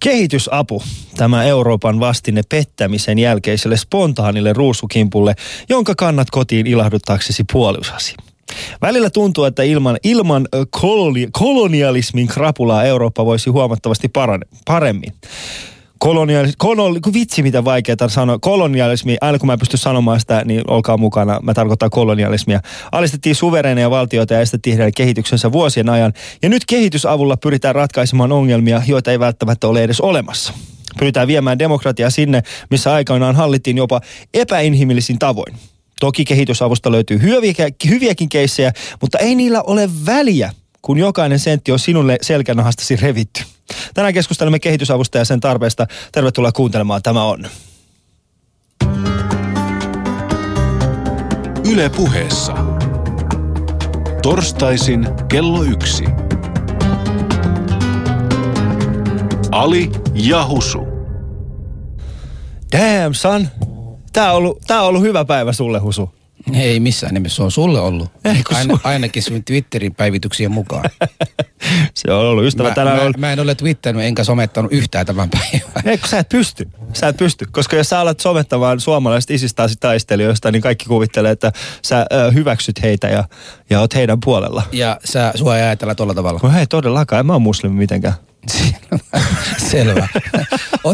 Kehitysapu, tämä Euroopan vastine pettämisen jälkeiselle spontaanille ruusukimpulle, jonka kannat kotiin ilahduttaaksesi puolusasi. Välillä tuntuu, että ilman, ilman koloni, kolonialismin krapulaa Eurooppa voisi huomattavasti parane, paremmin kolonialismi, kolon, vitsi mitä vaikeaa sanoa, kolonialismi, aina kun mä en pysty sanomaan sitä, niin olkaa mukana, mä tarkoitan kolonialismia. Alistettiin suvereineja valtioita ja estettiin heidän kehityksensä vuosien ajan, ja nyt kehitysavulla pyritään ratkaisemaan ongelmia, joita ei välttämättä ole edes olemassa. Pyritään viemään demokratiaa sinne, missä aikoinaan hallittiin jopa epäinhimillisin tavoin. Toki kehitysavusta löytyy hyviä, hyviäkin keissejä, mutta ei niillä ole väliä, kun jokainen sentti on sinulle selkänahastasi revitty. Tänään keskustelemme kehitysavusta ja sen tarpeesta. Tervetuloa kuuntelemaan. Tämä on. Yle puheessa. Torstaisin kello yksi. Ali Jahusu. Damn son. Tää on, ollut, tää on ollut hyvä päivä sulle, Husu. Ei missään nimessä, se on sulle ollut. Ei, kun Aina, su- ainakin sun Twitterin päivityksien mukaan. Se on ollut ystävä Mä, tänään. mä, on... mä en ole twittannut enkä somettanut yhtään tämän päivän. Ei, kun sä et pysty. Sä et pysty. Koska jos sä alat somettamaan suomalaiset isistaasi taistelijoista, niin kaikki kuvittelee, että sä ö, hyväksyt heitä ja, ja oot heidän puolella. Ja sä, sua ei ajatella tolla tavalla. No hei, todellakaan. En mä oon muslimi mitenkään. Selvä.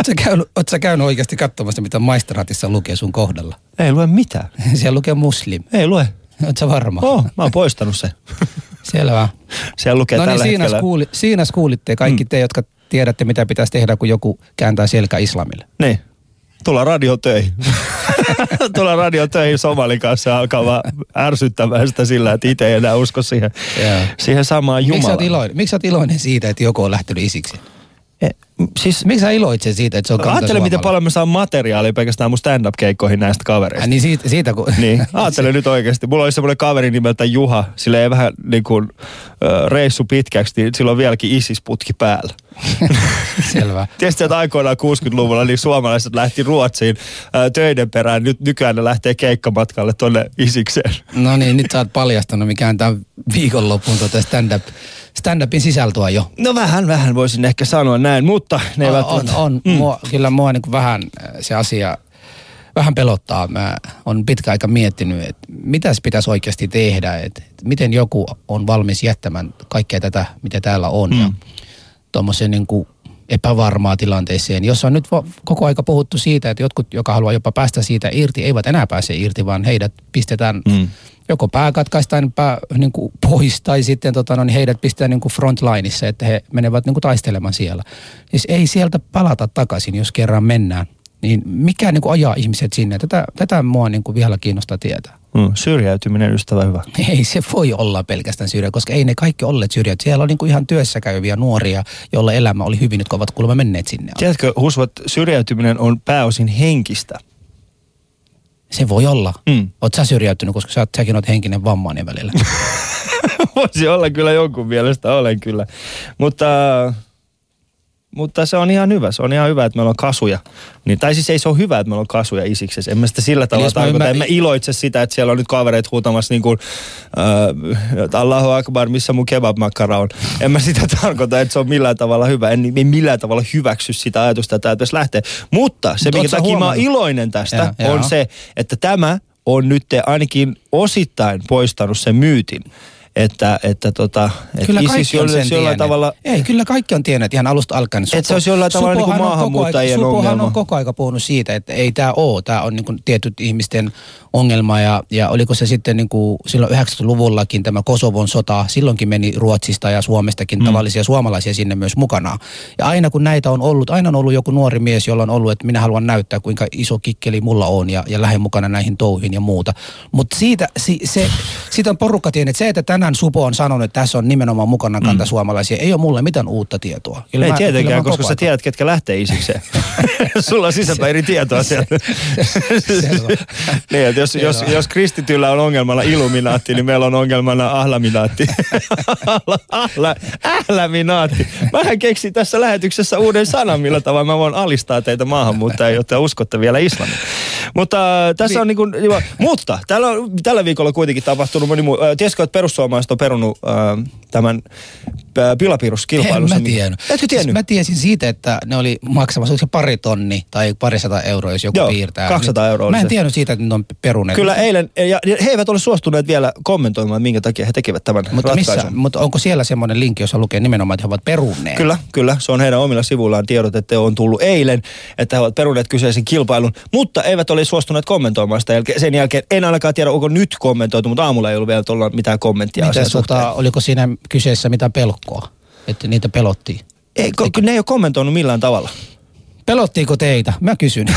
Sä, käynyt, oot sä käynyt oikeasti katsomassa, mitä maistraatissa lukee sun kohdalla? Ei lue mitään. Siellä lukee muslim. Ei lue. Sä varma? Oh, mä oon poistanut sen. Selvä. Siellä lukee No niin, tällä siinä, hetkellä. kuuli, siinä kuulitte kaikki mm. te, jotka tiedätte, mitä pitäisi tehdä, kun joku kääntää selkä islamille. Niin. Tullaan radiotöihin. Tullaan radiotöihin Somalin kanssa alkaa vaan ärsyttämään sitä sillä, että itse ei enää usko siihen, Joo. siihen samaan Miksi sä, Jumalaan. iloinen? Miksi sä oot iloinen siitä, että joku on lähtenyt isiksi? Siis Miksi sä iloitset siitä, että se on ajattele, miten paljon mä saan materiaalia pelkästään mun stand-up-keikkoihin näistä kavereista. Äh, niin siitä, siitä kun... Niin, ajattele nyt oikeasti. Mulla oli semmoinen kaveri nimeltä Juha, sillä ei vähän niin kuin reissu pitkäksi, niin sillä on vieläkin isisputki päällä. Selvä. Tiedätkö, että aikoinaan 60-luvulla niin suomalaiset lähti Ruotsiin ö, töiden perään, nyt nykyään ne lähtee keikkamatkalle tonne isikseen. No niin, nyt sä oot paljastanut, mikä on tämän viikonlopun tuota stand-up, stand-upin sisältöä jo. No vähän, vähän voisin ehkä sanoa näin, mutta ne on, on, on. Mm. Mua, kyllä mua niin vähän äh, se asia vähän pelottaa. Mä on pitkä aika miettinyt, että mitäs pitäisi oikeasti tehdä, että miten joku on valmis jättämään kaikkea tätä, mitä täällä on. Mm. Ja tuommoisen niin kuin epävarmaa tilanteeseen, jossa on nyt koko aika puhuttu siitä, että jotkut, joka haluaa jopa päästä siitä irti, eivät enää pääse irti, vaan heidät pistetään mm. Joko pää katkaistaan pää, niin kuin pois tai sitten tota, no, niin heidät pistetään niin kuin frontlineissa, että he menevät niin kuin taistelemaan siellä. Siis ei sieltä palata takaisin, jos kerran mennään. Niin mikä niin kuin ajaa ihmiset sinne? Tätä, tätä mua niin kuin vielä kiinnostaa tietää. Mm, syrjäytyminen, ystävä hyvä. Ei se voi olla pelkästään syrjä, koska ei ne kaikki olleet syrjät. Siellä on niin kuin ihan työssä käyviä nuoria, joilla elämä oli hyvin, jotka ovat kuulemma menneet sinne. Tiedätkö, Husu, että syrjäytyminen on pääosin henkistä. Se voi olla. Mm. Oot sä syrjäytynyt, koska sä, säkin oot henkinen vammainen välillä. Voisi olla kyllä jonkun mielestä, olen kyllä. Mutta, mutta se on ihan hyvä. Se on ihan hyvä, että meillä on kasuja. Niin, tai siis ei se ole hyvä, että meillä on kasuja isiksessä. En mä sitä sillä tavalla mä tarkoita. ymmär- En mä iloitse sitä, että siellä on nyt kavereet huutamassa niin kuin, äh, Allahu Akbar, missä mun kebabmakkara on. En mä sitä tarkoita, että se on millään tavalla hyvä. En, en millään tavalla hyväksy sitä ajatusta, että tämä pitäisi lähteä. Mutta se, Mutta minkä takia mä oon iloinen tästä, Ja, on joo. se, että tämä on nyt ainakin osittain poistanut sen myytin, että, että, tota, että Kyllä ISIS on sen jollain tavalla... Ei, kyllä kaikki on tiennyt ihan alusta alkaen. Että se olisi jollain tavalla niin kuin Supohan on koko maahanmuuttajien aika- Supohan ongelma. on koko aika puhunut siitä, että ei tämä ole. Tämä on niin kuin tietyt ihmisten ongelma ja, ja oliko se sitten niin kuin silloin 90-luvullakin tämä Kosovon sota, silloinkin meni Ruotsista ja Suomestakin mm. tavallisia suomalaisia sinne myös mukana. Ja aina kun näitä on ollut, aina on ollut joku nuori mies, jolla on ollut, että minä haluan näyttää kuinka iso kikkeli mulla on ja, ja lähden mukana näihin touhiin ja muuta. Mutta siitä, si, se, siitä on porukka tiennyt, että se, että tänään Supo on sanonut, että tässä on nimenomaan mukana kanta mm. suomalaisia, ei ole mulle mitään uutta tietoa. Kyllä ei mä- tietenkään, koska sä tiedät, ketkä lähtee isikseen. Sulla on sisäpäin tietoa sieltä. niin, jos, jos, jos kristityllä on ongelmana illuminaatti, niin meillä on ongelmana ahlaminaatti. Ahla, ahla, ählaminaatti. Mähän keksin tässä lähetyksessä uuden sanan, millä tavalla mä voin alistaa teitä maahanmuuttajia, jotta uskotte vielä islamin. Mutta äh, tässä on niin kuin, mutta tällä, tällä viikolla kuitenkin tapahtunut moni muu. Äh, Tiesitkö, että perussuomalaiset on perunut äh, tämän pilapiiruskilpailussa. En mä tiennyt. Etkö Siis tiennyt? mä tiesin siitä, että ne oli maksamassa, oliko se pari tonni tai parisata euroa, jos joku Joo, piirtää. 200 euroa Mä en tiennyt siitä, että ne on peruneet. Kyllä eilen, ja he eivät ole suostuneet vielä kommentoimaan, minkä takia he tekivät tämän Mutta, missä, ratkaisun. mutta onko siellä semmoinen linkki, jossa lukee nimenomaan, että he ovat peruneet? Kyllä, kyllä. Se on heidän omilla sivuillaan tiedot, että on tullut eilen, että he ovat peruneet kyseisen kilpailun, mutta eivät ole suostuneet kommentoimaan sitä. Sen jälkeen en ainakaan tiedä, onko nyt kommentoitu, mutta aamulla ei ollut vielä mitään kommenttia suhteen. tota, oliko siinä kyseessä mitä pelkoa? Että niitä pelottiin. Ei, ko- ne ei ole kommentoinut millään tavalla. Pelottiiko teitä? Mä kysyn.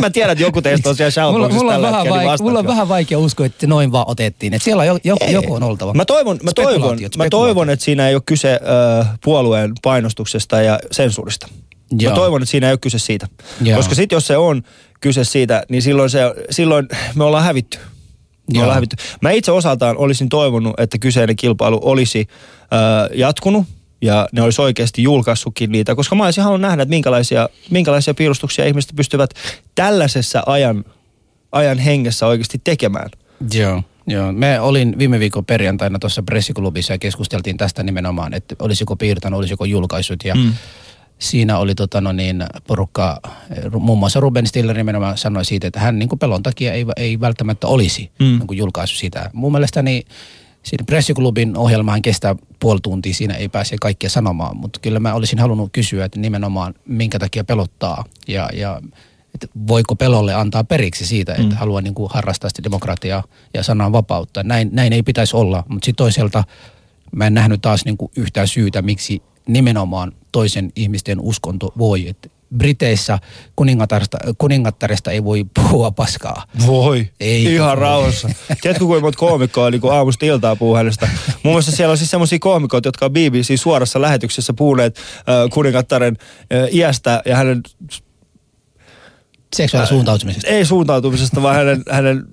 Mä tiedän, että joku teistä on siellä mulla, shoutboxissa mulla, on tällä vähän hetkellä, niin vaik- mulla on vähän vaikea uskoa, että noin vaan otettiin. Että siellä jo, jo, Ei. joku on oltava. Mä toivon, mä toivon, mä toivon, että siinä ei ole kyse ö, puolueen painostuksesta ja sensuurista. Joo. Mä toivon, että siinä ei ole kyse siitä. Joo. Koska sitten jos se on kyse siitä, niin silloin, se, silloin me ollaan hävitty. Ollaan hävitty. Mä itse osaltaan olisin toivonut, että kyseinen kilpailu olisi ö, jatkunut ja ne olisi oikeasti julkaissutkin niitä, koska mä olisin halunnut nähdä, että minkälaisia, minkälaisia piirustuksia ihmiset pystyvät tällaisessa ajan, ajan hengessä oikeasti tekemään. Joo, joo. Me olin viime viikon perjantaina tuossa pressiklubissa ja keskusteltiin tästä nimenomaan, että olisiko piirtänyt, olisiko julkaissut ja mm. Siinä oli tota no niin, porukka, ru- muun muassa Ruben Stiller nimenomaan sanoi siitä, että hän niin kuin pelon takia ei, ei välttämättä olisi Mm. niin kuin julkaissut sitä. Mun mielestäni siinä pressiklubin ohjelmahan kestää puoli tuntia, siinä ei pääse kaikkia sanomaan, mutta kyllä mä olisin halunnut kysyä, että nimenomaan minkä takia pelottaa ja, ja että voiko pelolle antaa periksi siitä, että mm. haluaa niin kuin harrastaa sitä demokratiaa ja sananvapautta. Näin, näin ei pitäisi olla, mutta sitten toisaalta mä en nähnyt taas niin kuin yhtään syytä, miksi nimenomaan toisen ihmisten uskonto voi. Et Briteissä kuningattaresta, kuningattaresta ei voi puhua paskaa. Voi. Ei Ihan voi. rauhassa. Tiedätkö kuinka monta koomikkoa niin aamusta iltaa puhuu hänestä? Muun muassa siellä on siis semmoisia koomikoita, jotka on BBC suorassa lähetyksessä puhuneet äh, kuningattaren äh, iästä ja hänen, Seksuaalisuuntautumisesta. ei suuntautumisesta, vaan hänen, hänen,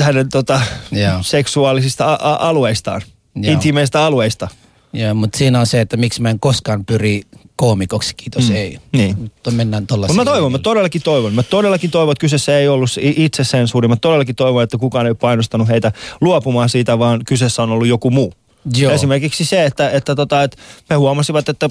hänen tota, Joo. seksuaalisista a- a- alueistaan. Joo. Intiimeistä alueista. Joo, mutta siinä on se, että miksi mä en koskaan pyri koomikoksi, kiitos Mm. ei. Niin. Mutta mennään tollaisiin. mä toivon, mä todellakin toivon. Mä todellakin toivon, että kyseessä ei ollut itsesensuuri. Mä todellakin toivon, että kukaan ei ole painostanut heitä luopumaan siitä, vaan kyseessä on ollut joku muu. Joo. Esimerkiksi se, että, että, tota, että me huomasivat, että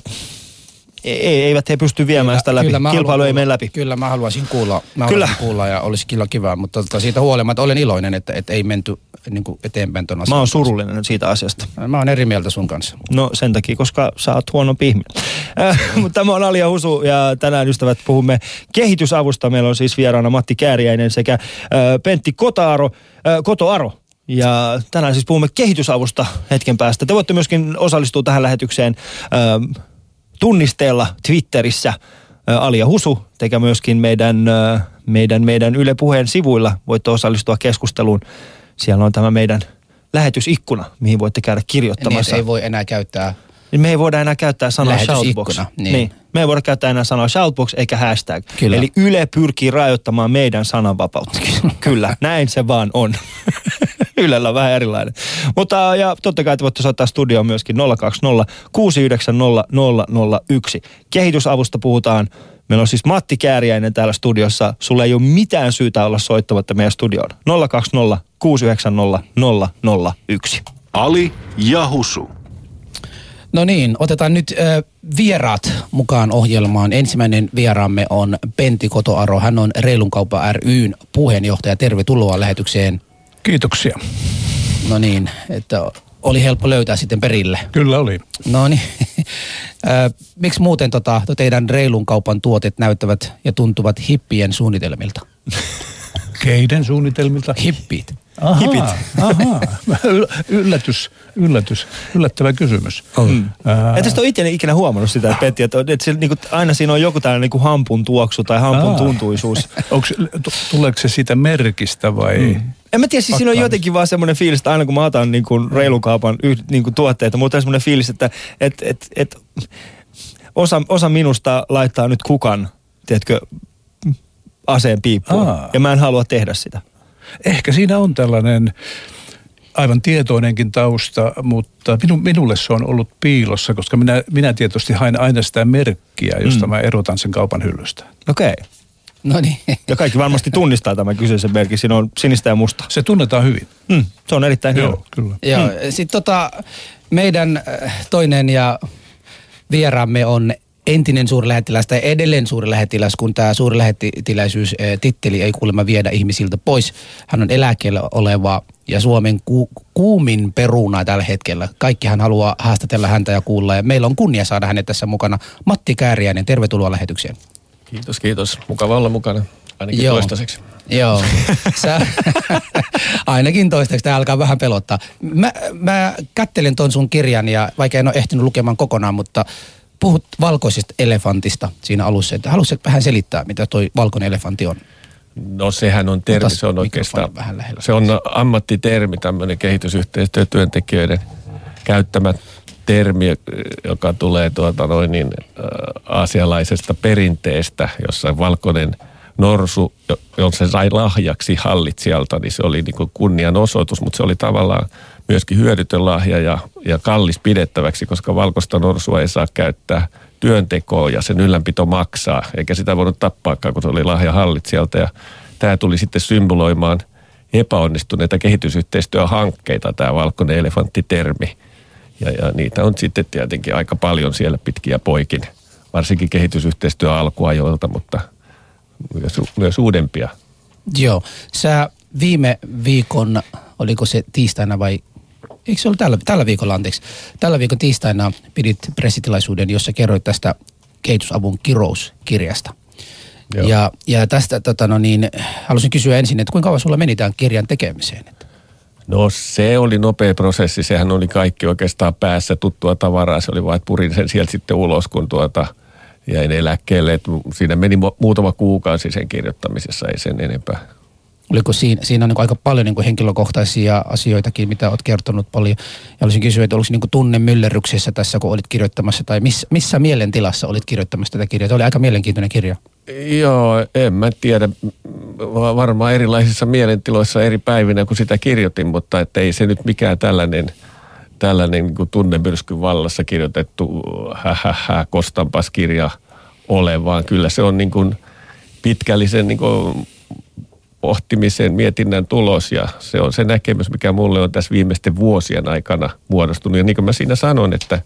eivät he pysty viemään sitä läpi. mä Kilpailu haluan ei mene läpi. Kyllä mä haluaisin kuulla, mä Kyllä. haluaisin kuulla ja olisi kyllä kiva, mutta tota, siitä huolimatta olen iloinen, että, että ei menty niin kuin eteenpäin ton Mä asian oon kanssa. surullinen siitä asiasta. Mä oon eri mieltä sun kanssa. No sen takia, koska sä oot huono ihminen. Äh, Mutta tämä on Alia Husu ja tänään ystävät puhumme kehitysavusta. Meillä on siis vieraana Matti Kääriäinen sekä äh, Pentti Kotaaro, äh, Kotoaro. Ja tänään siis puhumme kehitysavusta hetken päästä. Te voitte myöskin osallistua tähän lähetykseen äh, tunnisteella Twitterissä Alia Husu, sekä myöskin meidän, meidän, meidän Yle Puheen sivuilla voitte osallistua keskusteluun. Siellä on tämä meidän lähetysikkuna, mihin voitte käydä Niin, kirjoittamassa. että ei voi enää käyttää Niin me ei voida enää käyttää sanaa shoutbox. niin. niin. Me ei voida käyttää enää sanaa shoutbox eikä hashtag. Kyllä. Eli Yle pyrkii rajoittamaan meidän sananvapautta. Kyllä, näin se vaan on. Ylellä on vähän erilainen. Mutta ja totta kai te voitte soittaa studioon myöskin 020 690 001. Kehitysavusta puhutaan. Meillä on siis Matti Kääriäinen täällä studiossa. Sulla ei ole mitään syytä olla soittamatta meidän studioon. 020 690 001. Ali ja Husu. No niin, otetaan nyt ö, vieraat mukaan ohjelmaan. Ensimmäinen vieraamme on Pentti Kotoaro. Hän on Reilun kauppa ryn puheenjohtaja. Tervetuloa lähetykseen. Kiitoksia. No niin, että oli helppo löytää sitten perille. Kyllä oli. No niin. Miksi muuten tota, teidän Reilun kaupan tuotet näyttävät ja tuntuvat hippien suunnitelmilta? Keiden suunnitelmilta? Hippit. Ahaa, Hipit. Ahaa. Yllätys, yllätys, yllättävä kysymys. Mm. Ää, sitten ole ikinä huomannut sitä, että Petti, että, että se, niin kuin, aina siinä on joku tällainen niin hampun tuoksu tai hampun Aa. tuntuisuus. onks, tuleeko se siitä merkistä vai? Mm. En mä tiedä, siis siinä on jotenkin vaan semmoinen fiilis, että aina kun mä otan niin kuin reilukaupan yh, niin kuin tuotteita, mutta on semmoinen fiilis, että et, et, et, osa, osa minusta laittaa nyt kukan, tiedätkö, aseen piippuun. Aa. Ja mä en halua tehdä sitä. Ehkä siinä on tällainen aivan tietoinenkin tausta, mutta minu, minulle se on ollut piilossa, koska minä, minä tietysti hain aina sitä merkkiä, josta mm. mä erotan sen kaupan hyllystä. Okei. Okay. No niin. Ja kaikki varmasti tunnistaa tämän kyseisen merkin. Siinä on sinistä ja musta. Se tunnetaan hyvin. Mm, se on erittäin hieno. Joo, kyllä. Joo, sitten tota, meidän äh, toinen ja vieraamme on entinen suurlähettiläs tai edelleen suurlähettiläs, kun tämä suurlähettiläisyys äh, titteli ei kuulemma viedä ihmisiltä pois. Hän on eläkkeellä oleva ja Suomen ku, kuumin peruna tällä hetkellä. Kaikki hän haluaa haastatella häntä ja kuulla ja meillä on kunnia saada hänet tässä mukana. Matti Kääriäinen, tervetuloa lähetykseen. Kiitos, kiitos. Mukava olla mukana, ainakin Joo. toistaiseksi. Joo, Sä, ainakin toistaiseksi tämä alkaa vähän pelottaa. Mä, mä kättelen ton sun kirjan ja vaikka en ole ehtinyt lukemaan kokonaan, mutta puhut valkoisesta elefantista siinä alussa. Että haluaisitko vähän selittää, mitä toi valkoinen elefantti on? No sehän on termi, se on oikeastaan, vähän lähellä. se on ammattitermi, tämmöinen kehitysyhteistyötyöntekijöiden käyttämä termi, joka tulee tuota noin niin, äh, aasialaisesta perinteestä, jossa valkoinen norsu, jo- jos se sai lahjaksi hallitsijalta, niin se oli niin kuin kunnianosoitus, mutta se oli tavallaan myöskin hyödytön lahja ja, ja kallis pidettäväksi, koska valkoista norsua ei saa käyttää työntekoon ja sen ylläpito maksaa, eikä sitä voinut tappaakaan, kun se oli lahja hallitsijalta. Ja tämä tuli sitten symboloimaan epäonnistuneita kehitysyhteistyöhankkeita, tämä valkoinen elefanttitermi. Ja, ja niitä on sitten tietenkin aika paljon siellä pitkiä poikin, varsinkin kehitysyhteistyön alkuajoilta, mutta myös, myös uudempia. Joo, sä viime viikon, oliko se tiistaina vai Eikö se ollut tällä, tällä viikolla, anteeksi, tällä viikon tiistaina pidit pressitilaisuuden, jossa kerroit tästä kehitysavun kirouskirjasta. Joo. Ja, ja tästä tota, no niin, halusin kysyä ensin, että kuinka kauan sulla meni tämän kirjan tekemiseen? Että No se oli nopea prosessi, sehän oli kaikki oikeastaan päässä tuttua tavaraa, se oli vain, että purin sen sieltä sitten ulos, kun tuota jäin eläkkeelle. Et siinä meni mu- muutama kuukausi sen kirjoittamisessa, ei sen enempää. Oliko siinä, siinä on niin aika paljon niin henkilökohtaisia asioitakin, mitä olet kertonut paljon. Ja haluaisin kysyä, että oliko niin tunne myllerryksessä tässä, kun olit kirjoittamassa, tai miss, missä mielentilassa olit kirjoittamassa tätä kirjaa? Tämä oli aika mielenkiintoinen kirja. Joo, en mä tiedä. Va- Varmaan erilaisissa mielentiloissa eri päivinä, kun sitä kirjoitin, mutta ei se nyt mikään tällainen, tällainen niin tunnemyrskyn vallassa kirjoitettu hähähä kostanpas kirja ole, vaan kyllä se on niin kuin pitkällisen niin kuin pohtimisen, mietinnän tulos ja se on se näkemys, mikä mulle on tässä viimeisten vuosien aikana muodostunut. Ja niin kuin mä siinä sanon, että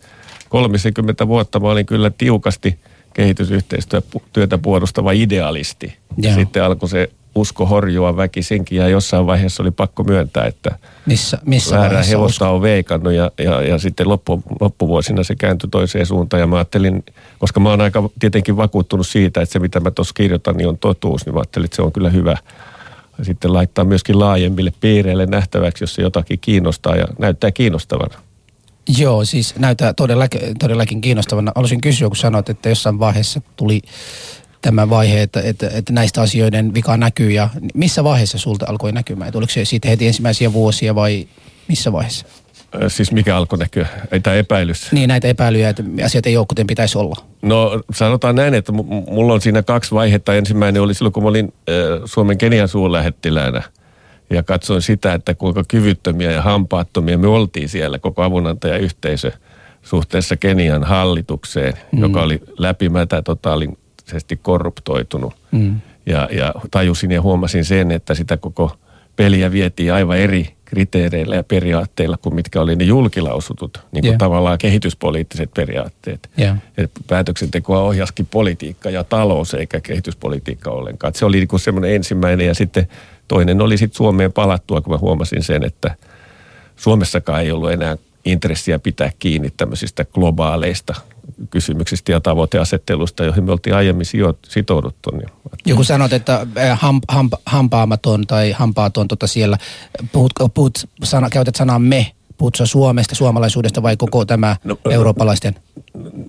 30 vuotta mä olin kyllä tiukasti kehitysyhteistyötä puolustava idealisti. Ja sitten alkoi se usko horjua väkisinkin ja jossain vaiheessa oli pakko myöntää, että Missä, missä vaiheessa hevosta on veikannut ja, ja, ja sitten loppu, loppuvuosina se kääntyi toiseen suuntaan ja mä ajattelin, koska mä oon aika tietenkin vakuuttunut siitä, että se mitä mä tuossa kirjoitan niin on totuus, niin mä ajattelin, että se on kyllä hyvä sitten laittaa myöskin laajemmille piireille nähtäväksi, jos se jotakin kiinnostaa ja näyttää kiinnostavan. Joo, siis näyttää todellakin, todellakin kiinnostavana. Haluaisin kysyä, kun sanoit, että jossain vaiheessa tuli tämä vaihe, että, että, että näistä asioiden vika näkyy. Ja missä vaiheessa sulta alkoi näkymään? Että oliko se siitä heti ensimmäisiä vuosia vai missä vaiheessa? Siis mikä alkoi näkyä? Ei tämä epäilys. Niin näitä epäilyjä, että asiat ei ole kuten pitäisi olla. No sanotaan näin, että mu- mulla on siinä kaksi vaihetta. Ensimmäinen oli silloin, kun mä olin Suomen Kenian suurlähettiläänä. Ja katsoin sitä, että kuinka kyvyttömiä ja hampaattomia me oltiin siellä koko avunantajayhteisö suhteessa Kenian hallitukseen, mm. joka oli läpimätä totaalisesti korruptoitunut. Mm. Ja, ja tajusin ja huomasin sen, että sitä koko peliä vietiin aivan eri kriteereillä ja periaatteilla kuin mitkä oli ne julkilausutut, niin kuin Joo. tavallaan kehityspoliittiset periaatteet. Et päätöksentekoa ohjaskin politiikka ja talous eikä kehityspolitiikka ollenkaan. Et se oli niinku semmoinen ensimmäinen ja sitten toinen oli sitten Suomeen palattua, kun mä huomasin sen, että Suomessakaan ei ollut enää intressiä pitää kiinni tämmöisistä globaaleista kysymyksistä ja tavoiteasettelusta, joihin me oltiin aiemmin sitouduttu. Niin Joku sanot, että äh, hamp, hamp, hampaamaton tai hampaaton tota siellä, puhut, puhut, sana, käytät sanaa me, puhutko Suomesta, suomalaisuudesta vai koko tämä No, no, eurooppalaisten?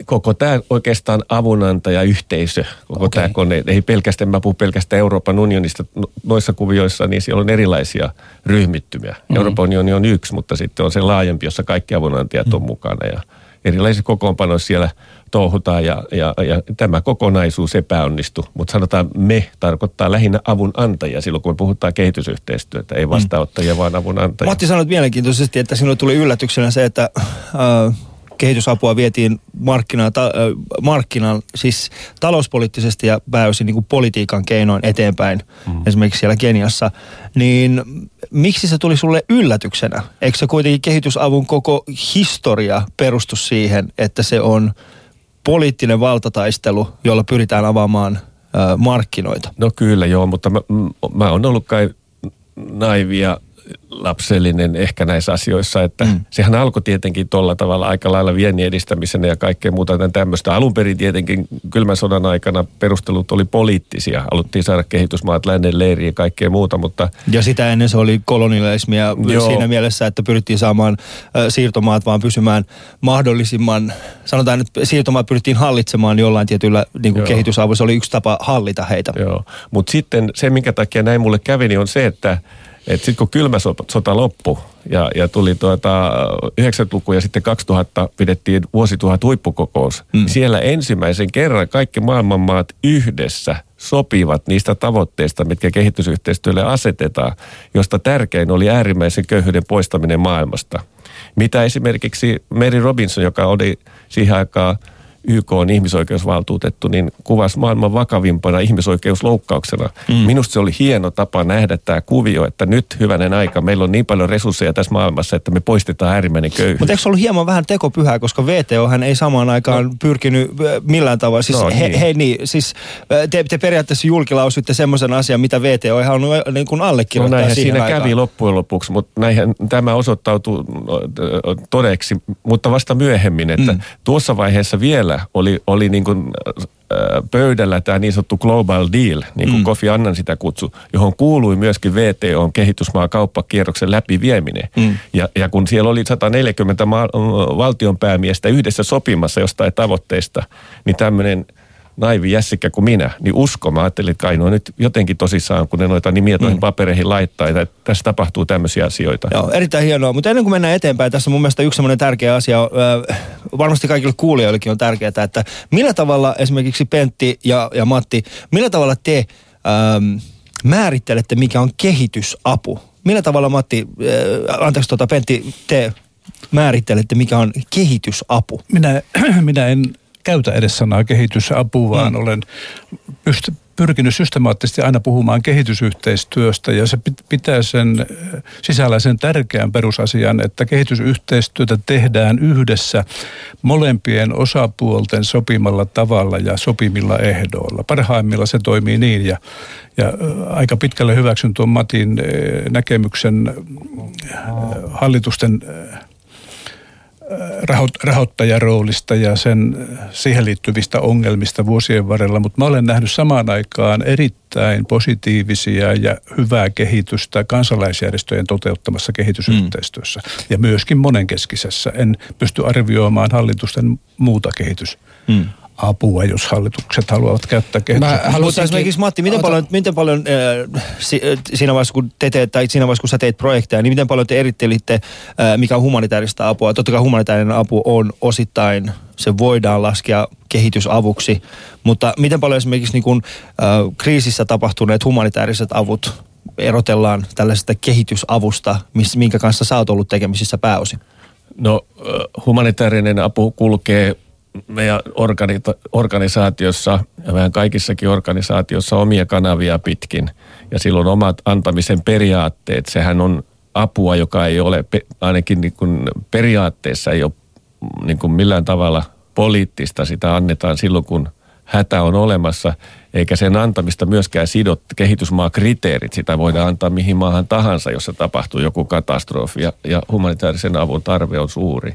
koko tämä oikeastaan avunantajayhteisö, koko okay. tämä kone, ei pelkästään, mä puhun pelkästään Euroopan unionista, No- noissa kuvioissa, niin siellä on erilaisia ryhmittymiä. Mm-hmm. Euroopan unioni on yksi, mutta sitten on se laajempi, jossa kaikki avunantajat on mukana ja erilaisissa kokoonpanoissa siellä touhutaan ja, ja, ja tämä kokonaisuus epäonnistui. Mutta sanotaan me tarkoittaa lähinnä avunantajia silloin, kun me puhutaan kehitysyhteistyötä, ei vastaanottajia, vaan avunantajia. Matti sanoit mielenkiintoisesti, että sinulle tuli yllätyksenä se, että äh, kehitysapua vietiin markkinaan, ta, markkinaan siis talouspoliittisesti ja pääosin niin kuin politiikan keinoin eteenpäin, mm. esimerkiksi siellä Keniassa, niin miksi se tuli sulle yllätyksenä? Eikö se kuitenkin kehitysavun koko historia perustu siihen, että se on poliittinen valtataistelu, jolla pyritään avaamaan ö, markkinoita? No kyllä joo, mutta mä, mä oon ollut kai naivia lapsellinen ehkä näissä asioissa, että mm. sehän alkoi tietenkin tuolla tavalla aika lailla viennin edistämisenä ja kaikkea muuta tämmöistä. Alun perin tietenkin kylmän sodan aikana perustelut oli poliittisia. Haluttiin saada kehitysmaat lännen leiriin ja kaikkea muuta, mutta... Ja sitä ennen se oli kolonialismia Joo. siinä mielessä, että pyrittiin saamaan siirtomaat vaan pysymään mahdollisimman, sanotaan, että siirtomaat pyrittiin hallitsemaan jollain tietyllä niin kuin kehitysavulla. Se oli yksi tapa hallita heitä. Joo, mutta sitten se, minkä takia näin mulle kävi, niin on se, että sitten kun kylmä sota loppui ja, ja tuli tuota 90-luku ja sitten 2000 pidettiin vuosituhat huippukokous, mm. niin siellä ensimmäisen kerran kaikki maailmanmaat yhdessä sopivat niistä tavoitteista, mitkä kehitysyhteistyölle asetetaan, josta tärkein oli äärimmäisen köyhyyden poistaminen maailmasta. Mitä esimerkiksi Mary Robinson, joka oli siihen aikaan – YK on ihmisoikeusvaltuutettu, niin kuvasi maailman vakavimpana ihmisoikeusloukkauksena. Mm. Minusta se oli hieno tapa nähdä tämä kuvio, että nyt hyvänen aika, meillä on niin paljon resursseja tässä maailmassa, että me poistetaan äärimmäinen köyhyys. Mutta eikö se ollut hieman vähän tekopyhää, koska VTO hän ei samaan aikaan no. pyrkinyt millään tavalla. Siis no, he, niin. he, niin, siis te, te periaatteessa julkilausitte semmoisen asian, mitä VTO ei halunnut niin kuin allekirjoittaa no siinä aikaan. kävi loppujen lopuksi, mutta näinhän tämä osoittautui todeksi, mutta vasta myöhemmin, että mm. tuossa vaiheessa vielä oli, oli niin kuin pöydällä tämä niin sanottu Global Deal, niin kuin mm. Kofi Annan sitä kutsu, johon kuului myöskin VTOn kehitysmaa kauppakierroksen läpivieminen. Mm. Ja, ja kun siellä oli 140 maa, valtionpäämiestä yhdessä sopimassa jostain tavoitteista, niin tämmöinen – naivi jässikkä kuin minä, niin usko. Mä ajattelin, että kai no nyt jotenkin tosissaan, kun ne noita nimiä tuohon mm. papereihin laittaa, että tässä tapahtuu tämmöisiä asioita. Joo, erittäin hienoa. Mutta ennen kuin mennään eteenpäin, tässä mun mielestä yksi semmoinen tärkeä asia, äh, varmasti kaikille kuulijoillekin on tärkeää, että millä tavalla esimerkiksi Pentti ja, ja Matti, millä tavalla te ähm, määrittelette, mikä on kehitysapu? Millä tavalla Matti, äh, anteeksi tuota Pentti, te määrittelette, mikä on kehitysapu? Minä, minä en käytä edes sanaa kehitysapu, vaan mm. olen pyst- pyrkinyt systemaattisesti aina puhumaan kehitysyhteistyöstä ja se pitää sen äh, sisällä sen tärkeän perusasian, että kehitysyhteistyötä tehdään yhdessä molempien osapuolten sopimalla tavalla ja sopimilla ehdoilla. Parhaimmilla se toimii niin ja, ja äh, aika pitkälle hyväksyn tuon Matin äh, näkemyksen hallitusten rahoittajaroolista ja sen siihen liittyvistä ongelmista vuosien varrella, mutta mä olen nähnyt samaan aikaan erittäin positiivisia ja hyvää kehitystä kansalaisjärjestöjen toteuttamassa kehitysyhteistyössä mm. ja myöskin monenkeskisessä. En pysty arvioimaan hallitusten muuta kehitys. Mm apua, jos hallitukset haluavat käyttää kehitystä. Mutta esimerkiksi Matti, miten Ota. paljon, miten paljon äh, si, äh, siinä vaiheessa kun te teet, tai siinä vaiheessa kun sä teet projekteja, niin miten paljon te erittelitte, äh, mikä on humanitaarista apua? Totta kai humanitaarinen apu on osittain, se voidaan laskea kehitysavuksi, mutta miten paljon esimerkiksi niin kun, äh, kriisissä tapahtuneet humanitaariset avut erotellaan tällaisesta kehitysavusta, miss, minkä kanssa sä oot ollut tekemisissä pääosin? No humanitaarinen apu kulkee meidän organi- organisaatiossa ja meidän kaikissakin organisaatiossa omia kanavia pitkin. Ja silloin omat antamisen periaatteet, sehän on apua, joka ei ole ainakin niin kuin periaatteessa ei ole niin kuin millään tavalla poliittista. Sitä annetaan silloin, kun hätä on olemassa, eikä sen antamista myöskään sidot kehitysmaakriteerit. Sitä voidaan antaa mihin maahan tahansa, jossa tapahtuu joku katastrofi ja, ja humanitaarisen avun tarve on suuri.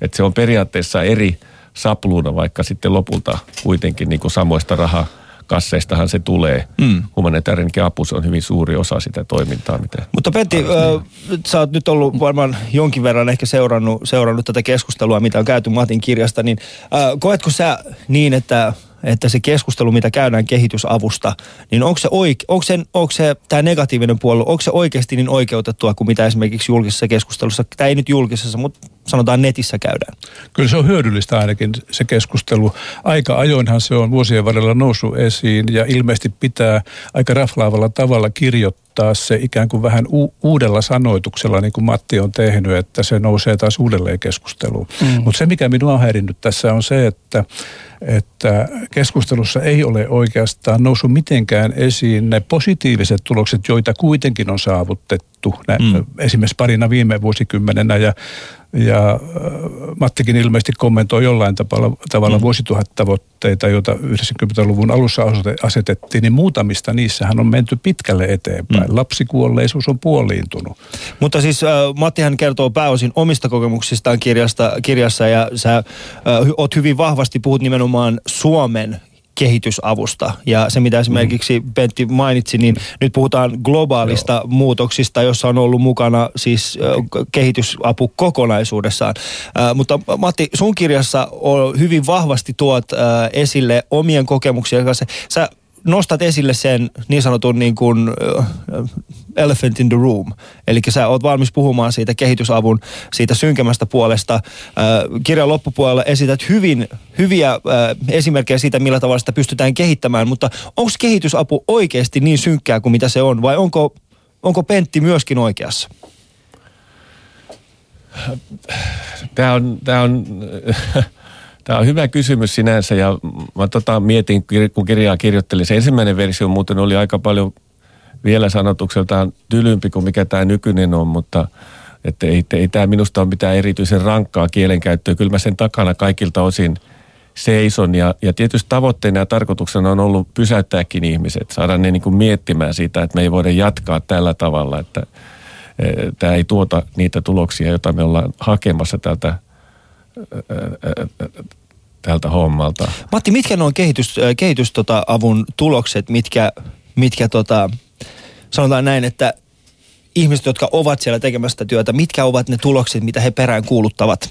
Et se on periaatteessa eri sapluuna, vaikka sitten lopulta kuitenkin niin kuin samoista rahaa kasseistahan se tulee. Mm. Humanitaarinen apu se on hyvin suuri osa sitä toimintaa. Mitä Mutta Pentti, äh, sä oot nyt ollut varmaan jonkin verran ehkä seurannut, seurannut tätä keskustelua, mitä on käyty Matin kirjasta, niin äh, koetko sä niin, että että se keskustelu, mitä käydään kehitysavusta, niin onko se, oike, onko onko se tämä negatiivinen puoli, onko se oikeasti niin oikeutettua kuin mitä esimerkiksi julkisessa keskustelussa, tai ei nyt julkisessa, mutta sanotaan netissä käydään? Kyllä se on hyödyllistä ainakin se keskustelu. Aika ajoinhan se on vuosien varrella noussut esiin ja ilmeisesti pitää aika raflaavalla tavalla kirjoittaa nostaa se ikään kuin vähän u- uudella sanoituksella, niin kuin Matti on tehnyt, että se nousee taas uudelleen keskusteluun. Mm. Mutta se, mikä minua on häirinnyt tässä on se, että että keskustelussa ei ole oikeastaan noussut mitenkään esiin ne positiiviset tulokset, joita kuitenkin on saavutettu mm. esimerkiksi parina viime vuosikymmenenä ja ja äh, Mattikin ilmeisesti kommentoi jollain tavalla, tavalla mm. vuosituhattavoitteita, joita 90-luvun alussa asetettiin, niin muutamista niissähän on menty pitkälle eteenpäin. Mm. Lapsikuolleisuus on puoliintunut. Mutta siis äh, Mattihan kertoo pääosin omista kokemuksistaan kirjasta, kirjassa ja sä äh, oot hyvin vahvasti puhut nimenomaan Suomen kehitysavusta. Ja se, mitä esimerkiksi mm. Pentti mainitsi, niin nyt puhutaan globaalista Joo. muutoksista, jossa on ollut mukana siis kehitysapu kokonaisuudessaan. Äh, mutta Matti, sun kirjassa on hyvin vahvasti tuot äh, esille omien kokemuksia kanssa. Sä nostat esille sen niin sanotun niin kuin, elephant in the room. Eli sä oot valmis puhumaan siitä kehitysavun, siitä synkemmästä puolesta. Kirjan loppupuolella esität hyvin, hyviä esimerkkejä siitä, millä tavalla sitä pystytään kehittämään, mutta onko kehitysapu oikeasti niin synkkää kuin mitä se on, vai onko, onko Pentti myöskin oikeassa? Tämä on, tämä on Tämä on hyvä kysymys sinänsä ja mä tota mietin, kun kirjaa kirjoittelin. Se ensimmäinen versio muuten oli aika paljon vielä sanotukseltaan tylympi kuin mikä tämä nykyinen on, mutta että ei, ei tämä minusta ole mitään erityisen rankkaa kielenkäyttöä. Kyllä mä sen takana kaikilta osin seison ja, ja tietysti tavoitteena ja tarkoituksena on ollut pysäyttääkin ihmiset, saada ne niin kuin miettimään sitä, että me ei voida jatkaa tällä tavalla, että e, tämä ei tuota niitä tuloksia, joita me ollaan hakemassa tältä tältä hommalta. Matti, mitkä ne on kehitys, kehitysavun tota, avun tulokset, mitkä, mitkä tota, sanotaan näin, että ihmiset, jotka ovat siellä tekemästä työtä, mitkä ovat ne tulokset, mitä he perään kuuluttavat?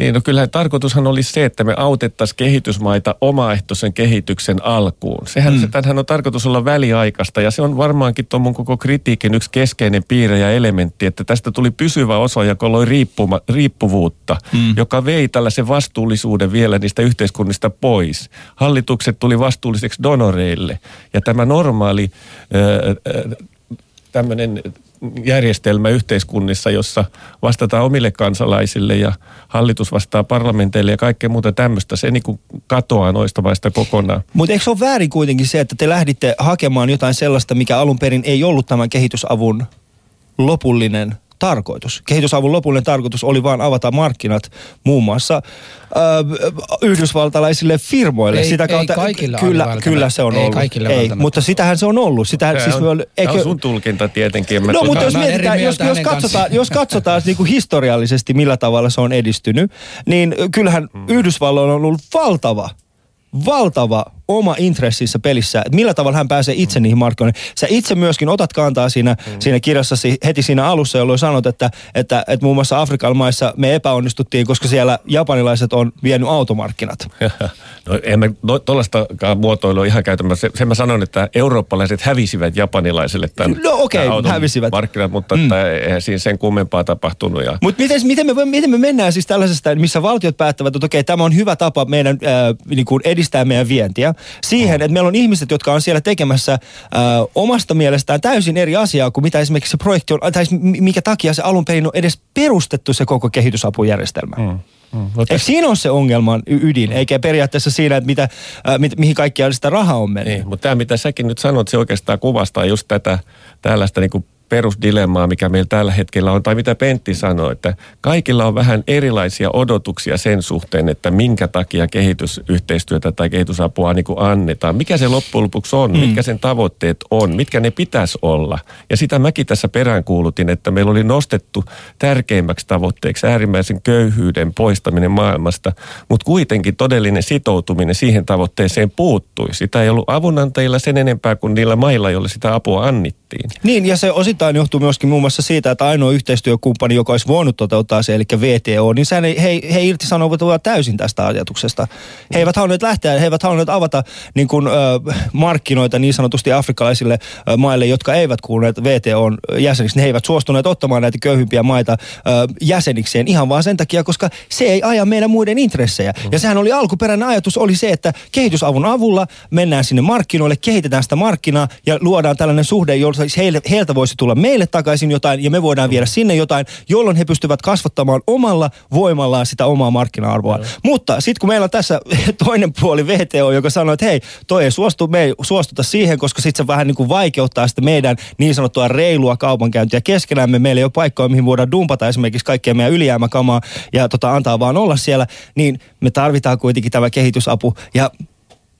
Niin, no kyllä tarkoitushan oli se, että me autettaisiin kehitysmaita omaehtoisen kehityksen alkuun. Sehän, mm. Sehän on tarkoitus olla väliaikaista ja se on varmaankin tuon mun koko kritiikin yksi keskeinen piirre ja elementti, että tästä tuli pysyvä osa, joka loi riippuma, riippuvuutta, mm. joka vei tällaisen vastuullisuuden vielä niistä yhteiskunnista pois. Hallitukset tuli vastuulliseksi donoreille ja tämä normaali tämmöinen järjestelmä yhteiskunnissa, jossa vastataan omille kansalaisille ja hallitus vastaa parlamenteille ja kaikkea muuta tämmöistä. Se niin kuin katoaa noista vaista kokonaan. Mutta eikö se ole väärin kuitenkin se, että te lähditte hakemaan jotain sellaista, mikä alun perin ei ollut tämän kehitysavun lopullinen tarkoitus. Kehitysavun lopullinen tarkoitus oli vain avata markkinat muun muassa äh, yhdysvaltalaisille firmoille. Ei, Sitä kautta, ei kaikilla kyllä, kyllä se on ei ollut. Ei, mutta sitähän se on ollut. Sitä, se siis on, oli, eikö... on sun tulkinta tietenkin. no, mutta jos mietitään, jos, jos katsotaan, jos katsotaan niin kuin historiallisesti, millä tavalla se on edistynyt, niin kyllähän hmm. Yhdysvalloilla on ollut valtava valtava oma intressissä pelissä, että millä tavalla hän pääsee itse niihin markkinoihin. Sä itse myöskin otat kantaa siinä, mm. siinä kirjassasi heti siinä alussa, jolloin sanot, että, että, että muun muassa Afrikan maissa me epäonnistuttiin, koska siellä japanilaiset on vienyt automarkkinat. no emme no, tuollaistakaan muotoilua ihan käytämässä. Sen mä sanon, että eurooppalaiset hävisivät japanilaisille tämän, no, okay, tämän hävisivät. markkinat, mutta mm. että eihän siinä sen kummempaa tapahtunut. Ja... Mutta miten, miten, me, miten me mennään siis tällaisesta, missä valtiot päättävät, että okei, tämä on hyvä tapa meidän äh, niin kuin edistää meidän vientiä, siihen, että meillä on ihmiset, jotka on siellä tekemässä äh, omasta mielestään täysin eri asiaa kuin mitä esimerkiksi se projekti on, tai mikä takia se alun perin on edes perustettu se koko kehitysapujärjestelmä. Mm. Mm. Eikö siinä on se ongelman ydin, mm. eikä periaatteessa siinä, että mitä, äh, mit, mihin kaikkiaan sitä rahaa on mennyt. Niin, mutta tämä mitä säkin nyt sanot, se oikeastaan kuvastaa just tätä tällaista niin kuin perusdilemmaa, mikä meillä tällä hetkellä on, tai mitä Pentti sanoi, että kaikilla on vähän erilaisia odotuksia sen suhteen, että minkä takia kehitysyhteistyötä tai kehitysapua niin kuin annetaan. Mikä se loppujen lopuksi on, mm. mitkä sen tavoitteet on, mitkä ne pitäisi olla. Ja sitä mäkin tässä peräänkuulutin, että meillä oli nostettu tärkeimmäksi tavoitteeksi äärimmäisen köyhyyden poistaminen maailmasta, mutta kuitenkin todellinen sitoutuminen siihen tavoitteeseen puuttui. Sitä ei ollut avunantajilla sen enempää kuin niillä mailla, joille sitä apua annettiin. Niin, ja se osit osittain johtuu myöskin muun muassa siitä, että ainoa yhteistyökumppani, joka olisi voinut toteuttaa se, eli VTO, niin sen, he, he irtisanoutuvat täysin tästä ajatuksesta. He eivät halunneet lähteä, he eivät halunneet avata niin kuin, ö, markkinoita niin sanotusti afrikkalaisille ö, maille, jotka eivät kuuluneet VTOn jäseniksi. He eivät suostuneet ottamaan näitä köyhimpiä maita ö, jäsenikseen ihan vaan sen takia, koska se ei aja meidän muiden intressejä. Ja sehän oli alkuperäinen ajatus oli se, että kehitysavun avulla mennään sinne markkinoille, kehitetään sitä markkinaa ja luodaan tällainen suhde, jolla heille, heiltä voisi tulla meille takaisin jotain ja me voidaan viedä sinne jotain, jolloin he pystyvät kasvattamaan omalla voimallaan sitä omaa markkina-arvoa. Mutta sitten kun meillä on tässä toinen puoli VTO, joka sanoo, että hei, toi ei suostu, me ei suostuta siihen, koska sitten se vähän niin kuin vaikeuttaa sitä meidän niin sanottua reilua kaupankäyntiä keskenämme. Meillä ei ole paikkoja, mihin voidaan dumpata esimerkiksi kaikkea meidän ylijäämäkamaa ja tota, antaa vaan olla siellä, niin me tarvitaan kuitenkin tämä kehitysapu. Ja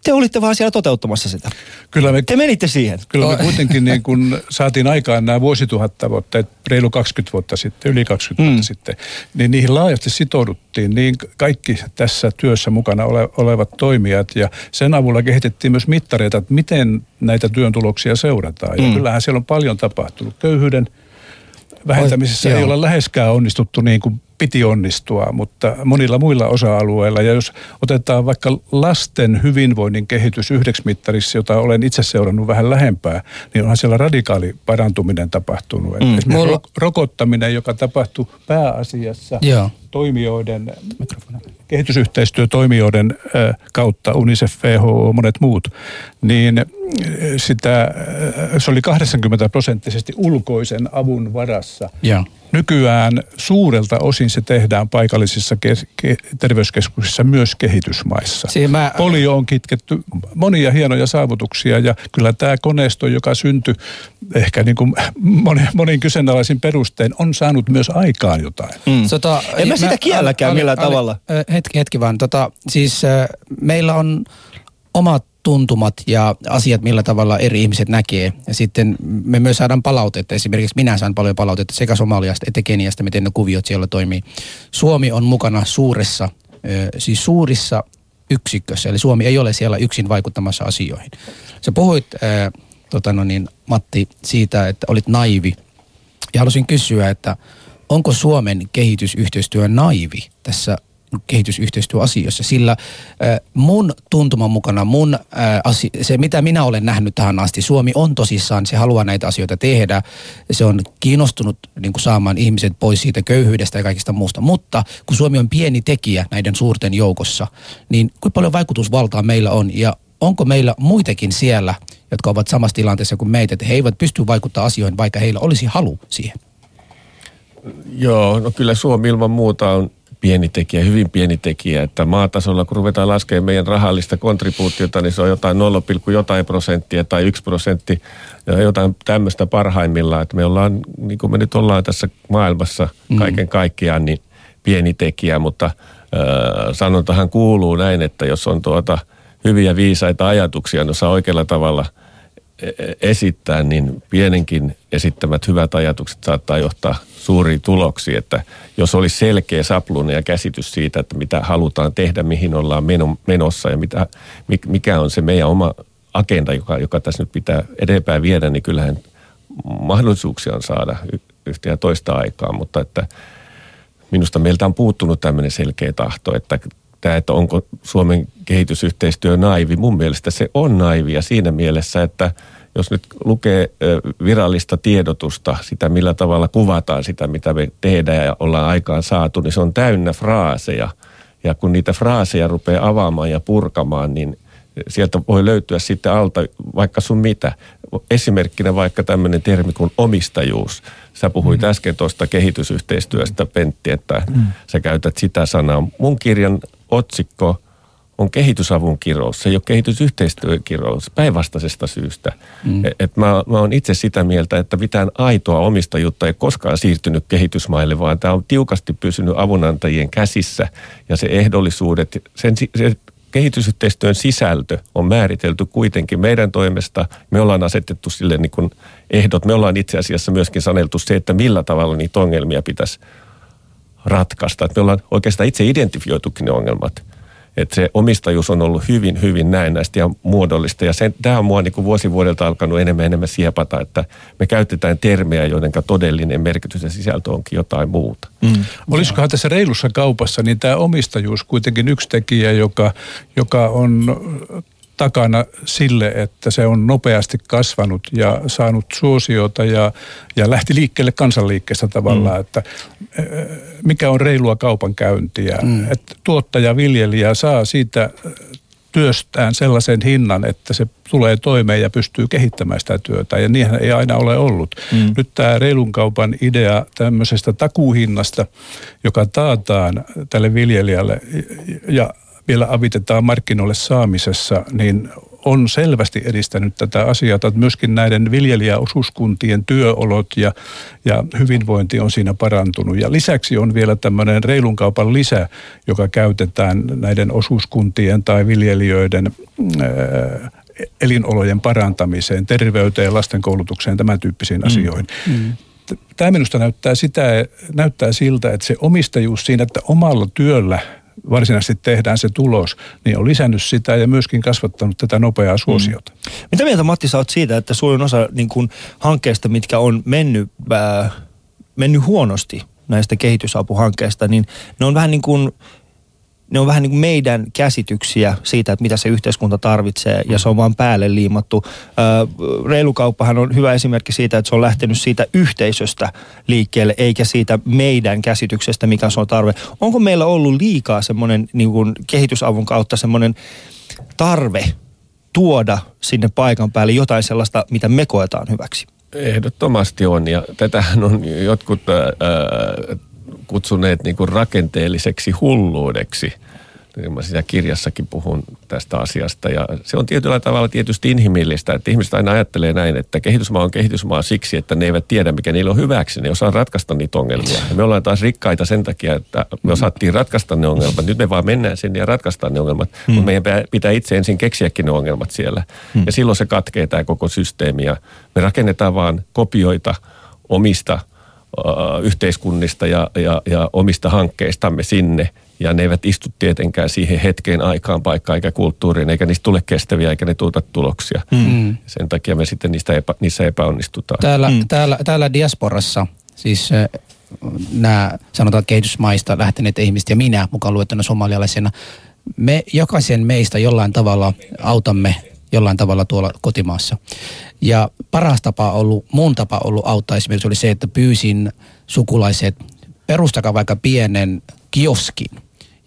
te olitte vaan siellä toteuttamassa sitä. Kyllä me, Te menitte siihen. kyllä me kuitenkin niin kun saatiin aikaan nämä vuosituhat tavoitteet reilu 20 vuotta sitten, yli 20 mm. vuotta sitten, niin niihin laajasti sitouduttiin niin kaikki tässä työssä mukana ole, olevat toimijat ja sen avulla kehitettiin myös mittareita, että miten näitä työn tuloksia seurataan. Ja Mm. kyllähän siellä on paljon tapahtunut. Köyhyyden vähentämisessä Oi, ei joo. olla läheskään onnistuttu niin kuin piti onnistua, mutta monilla muilla osa-alueilla. Ja jos otetaan vaikka lasten hyvinvoinnin kehitys yhdeksi mittarissa, jota olen itse seurannut vähän lähempää, niin onhan siellä radikaali parantuminen tapahtunut. Mm. Esimerkiksi Mulla- ro- rokottaminen, joka tapahtui pääasiassa Joo. toimijoiden, kehitysyhteistyötoimijoiden kautta, UNICEF, WHO, monet muut, niin sitä, se oli 80 prosenttisesti ulkoisen avun varassa. Joo. Nykyään suurelta osin se tehdään paikallisissa kes- ke- terveyskeskuksissa myös kehitysmaissa. Mä- Polio on kitketty monia hienoja saavutuksia ja kyllä tämä koneisto, joka syntyi ehkä niin kuin monin, monin kyseenalaisin perustein, on saanut myös aikaan jotain. Mm. Tota, En mä sitä kielläkään millään tavalla. Hetki, hetki vaan. Tota, siis ö, meillä on omat tuntumat ja asiat, millä tavalla eri ihmiset näkee. Ja sitten me myös saadaan palautetta. Esimerkiksi minä saan paljon palautetta sekä Somaliasta että Keniasta, miten ne kuviot siellä toimii. Suomi on mukana suuressa, siis suurissa yksikössä. Eli Suomi ei ole siellä yksin vaikuttamassa asioihin. Sä puhuit, ö, tota no niin, Matti, siitä, että olit naivi. Ja halusin kysyä, että onko Suomen kehitysyhteistyö naivi tässä kehitysyhteistyöasioissa, sillä mun tuntuman mukana, mun se mitä minä olen nähnyt tähän asti, Suomi on tosissaan, se haluaa näitä asioita tehdä, se on kiinnostunut niin kuin saamaan ihmiset pois siitä köyhyydestä ja kaikista muusta, mutta kun Suomi on pieni tekijä näiden suurten joukossa, niin kuinka paljon vaikutusvaltaa meillä on? Ja onko meillä muitakin siellä, jotka ovat samassa tilanteessa kuin meitä, että he eivät pysty vaikuttamaan asioihin, vaikka heillä olisi halu siihen? Joo, no kyllä Suomi ilman muuta on pieni tekijä, hyvin pieni tekijä, että maatasolla kun ruvetaan laskemaan meidän rahallista kontribuutiota, niin se on jotain 0, jotain prosenttia tai 1 prosentti, ja jotain tämmöistä parhaimmillaan, että me ollaan, niin kuin me nyt ollaan tässä maailmassa kaiken kaikkiaan, niin pieni tekijä, mutta äh, sanontahan kuuluu näin, että jos on tuota hyviä viisaita ajatuksia, ne osaa oikealla tavalla esittää, niin pienenkin esittämät hyvät ajatukset saattaa johtaa suuriin tuloksiin, että jos olisi selkeä sapluuna ja käsitys siitä, että mitä halutaan tehdä, mihin ollaan meno- menossa ja mitä, mik- mikä on se meidän oma agenda, joka, joka tässä nyt pitää eteenpäin viedä, niin kyllähän mahdollisuuksia on saada yhtä ja toista aikaa, mutta että minusta meiltä on puuttunut tämmöinen selkeä tahto, että tämä, että onko Suomen kehitysyhteistyö naivi, mun mielestä se on naivia siinä mielessä, että jos nyt lukee virallista tiedotusta, sitä millä tavalla kuvataan sitä, mitä me tehdään ja ollaan aikaan saatu, niin se on täynnä fraaseja. Ja kun niitä fraaseja rupeaa avaamaan ja purkamaan, niin sieltä voi löytyä sitten alta vaikka sun mitä. Esimerkkinä vaikka tämmöinen termi kuin omistajuus. Sä puhuit mm. äsken tuosta kehitysyhteistyöstä, Pentti, että mm. sä käytät sitä sanaa. Mun kirjan otsikko on kehitysavun kirous, se ei ole kehitysyhteistyön kirous, päinvastaisesta syystä. Mm. Et mä, mä oon itse sitä mieltä, että mitään aitoa omistajuutta ei koskaan siirtynyt kehitysmaille, vaan tämä on tiukasti pysynyt avunantajien käsissä ja se ehdollisuudet, sen, se kehitysyhteistyön sisältö on määritelty kuitenkin meidän toimesta. Me ollaan asetettu sille niin kuin ehdot. Me ollaan itse asiassa myöskin saneltu se, että millä tavalla niitä ongelmia pitäisi ratkaista. Että me ollaan oikeastaan itse identifioitukin ne ongelmat. Että se omistajuus on ollut hyvin, hyvin näennäistä ja muodollista. Ja sen, tämä on mua niin vuosi vuodelta alkanut enemmän enemmän siepata, että me käytetään termejä, joiden todellinen merkitys ja sisältö onkin jotain muuta. Mm. Olisikohan tässä reilussa kaupassa, niin tämä omistajuus kuitenkin yksi tekijä, joka, joka on takana sille, että se on nopeasti kasvanut ja saanut suosiota ja, ja lähti liikkeelle kansanliikkeestä tavallaan, mm. että mikä on reilua kaupankäyntiä. Mm. Että tuottaja, viljelijä saa siitä työstään sellaisen hinnan, että se tulee toimeen ja pystyy kehittämään sitä työtä. Ja niinhän ei aina ole ollut. Mm. Nyt tämä reilun kaupan idea tämmöisestä takuuhinnasta, joka taataan tälle viljelijälle ja vielä avitetaan markkinoille saamisessa, niin on selvästi edistänyt tätä asiaa, että myöskin näiden viljelijäosuuskuntien työolot ja, ja hyvinvointi on siinä parantunut. Ja lisäksi on vielä tämmöinen reilun kaupan lisä, joka käytetään näiden osuuskuntien tai viljelijöiden ää, elinolojen parantamiseen, terveyteen, lasten koulutukseen, tämän tyyppisiin mm. asioihin. Mm. Tämä minusta näyttää, sitä, näyttää siltä, että se omistajuus siinä, että omalla työllä – varsinaisesti tehdään se tulos, niin on lisännyt sitä ja myöskin kasvattanut tätä nopeaa suosiota. Mm. Mitä mieltä Matti sä oot siitä, että suurin osa niin kun, hankkeista, mitkä on mennyt, äh, mennyt huonosti näistä kehitysapuhankkeista, niin ne on vähän niin kuin ne on vähän niin kuin meidän käsityksiä siitä, että mitä se yhteiskunta tarvitsee ja se on vaan päälle liimattu. Reilukauppahan on hyvä esimerkki siitä, että se on lähtenyt siitä yhteisöstä liikkeelle eikä siitä meidän käsityksestä, mikä se on tarve. Onko meillä ollut liikaa semmoinen niin kuin kehitysavun kautta semmoinen tarve tuoda sinne paikan päälle jotain sellaista, mitä me koetaan hyväksi? Ehdottomasti on ja tätähän on jotkut ää, kutsuneet niin kuin rakenteelliseksi hulluudeksi. Niin mä siinä kirjassakin puhun tästä asiasta ja se on tietyllä tavalla tietysti inhimillistä, että ihmiset aina ajattelee näin, että kehitysmaa on kehitysmaa siksi, että ne eivät tiedä, mikä niillä on hyväksi, ne osaa ratkaista niitä ongelmia. Ja me ollaan taas rikkaita sen takia, että me osattiin ratkaista ne ongelmat. Nyt me vaan mennään sinne ja ratkaistaan ne ongelmat, hmm. mutta meidän pitää itse ensin keksiäkin ne ongelmat siellä. Hmm. Ja silloin se katkee tämä koko systeemi ja me rakennetaan vaan kopioita omista yhteiskunnista ja, ja, ja omista hankkeistamme sinne. Ja ne eivät istu tietenkään siihen hetkeen, aikaan, paikkaan eikä kulttuuriin, eikä niistä tule kestäviä, eikä ne tuota tuloksia. Mm. Sen takia me sitten niistä epä, niissä epäonnistutaan. Täällä, mm. täällä, täällä diasporassa, siis nämä sanotaan kehitysmaista lähteneet ihmiset ja minä mukaan luettuna somalialaisena, me jokaisen meistä jollain tavalla autamme jollain tavalla tuolla kotimaassa. Ja paras tapa ollut, mun tapa ollut auttaa esimerkiksi oli se, että pyysin sukulaiset, perustakaa vaikka pienen kioskin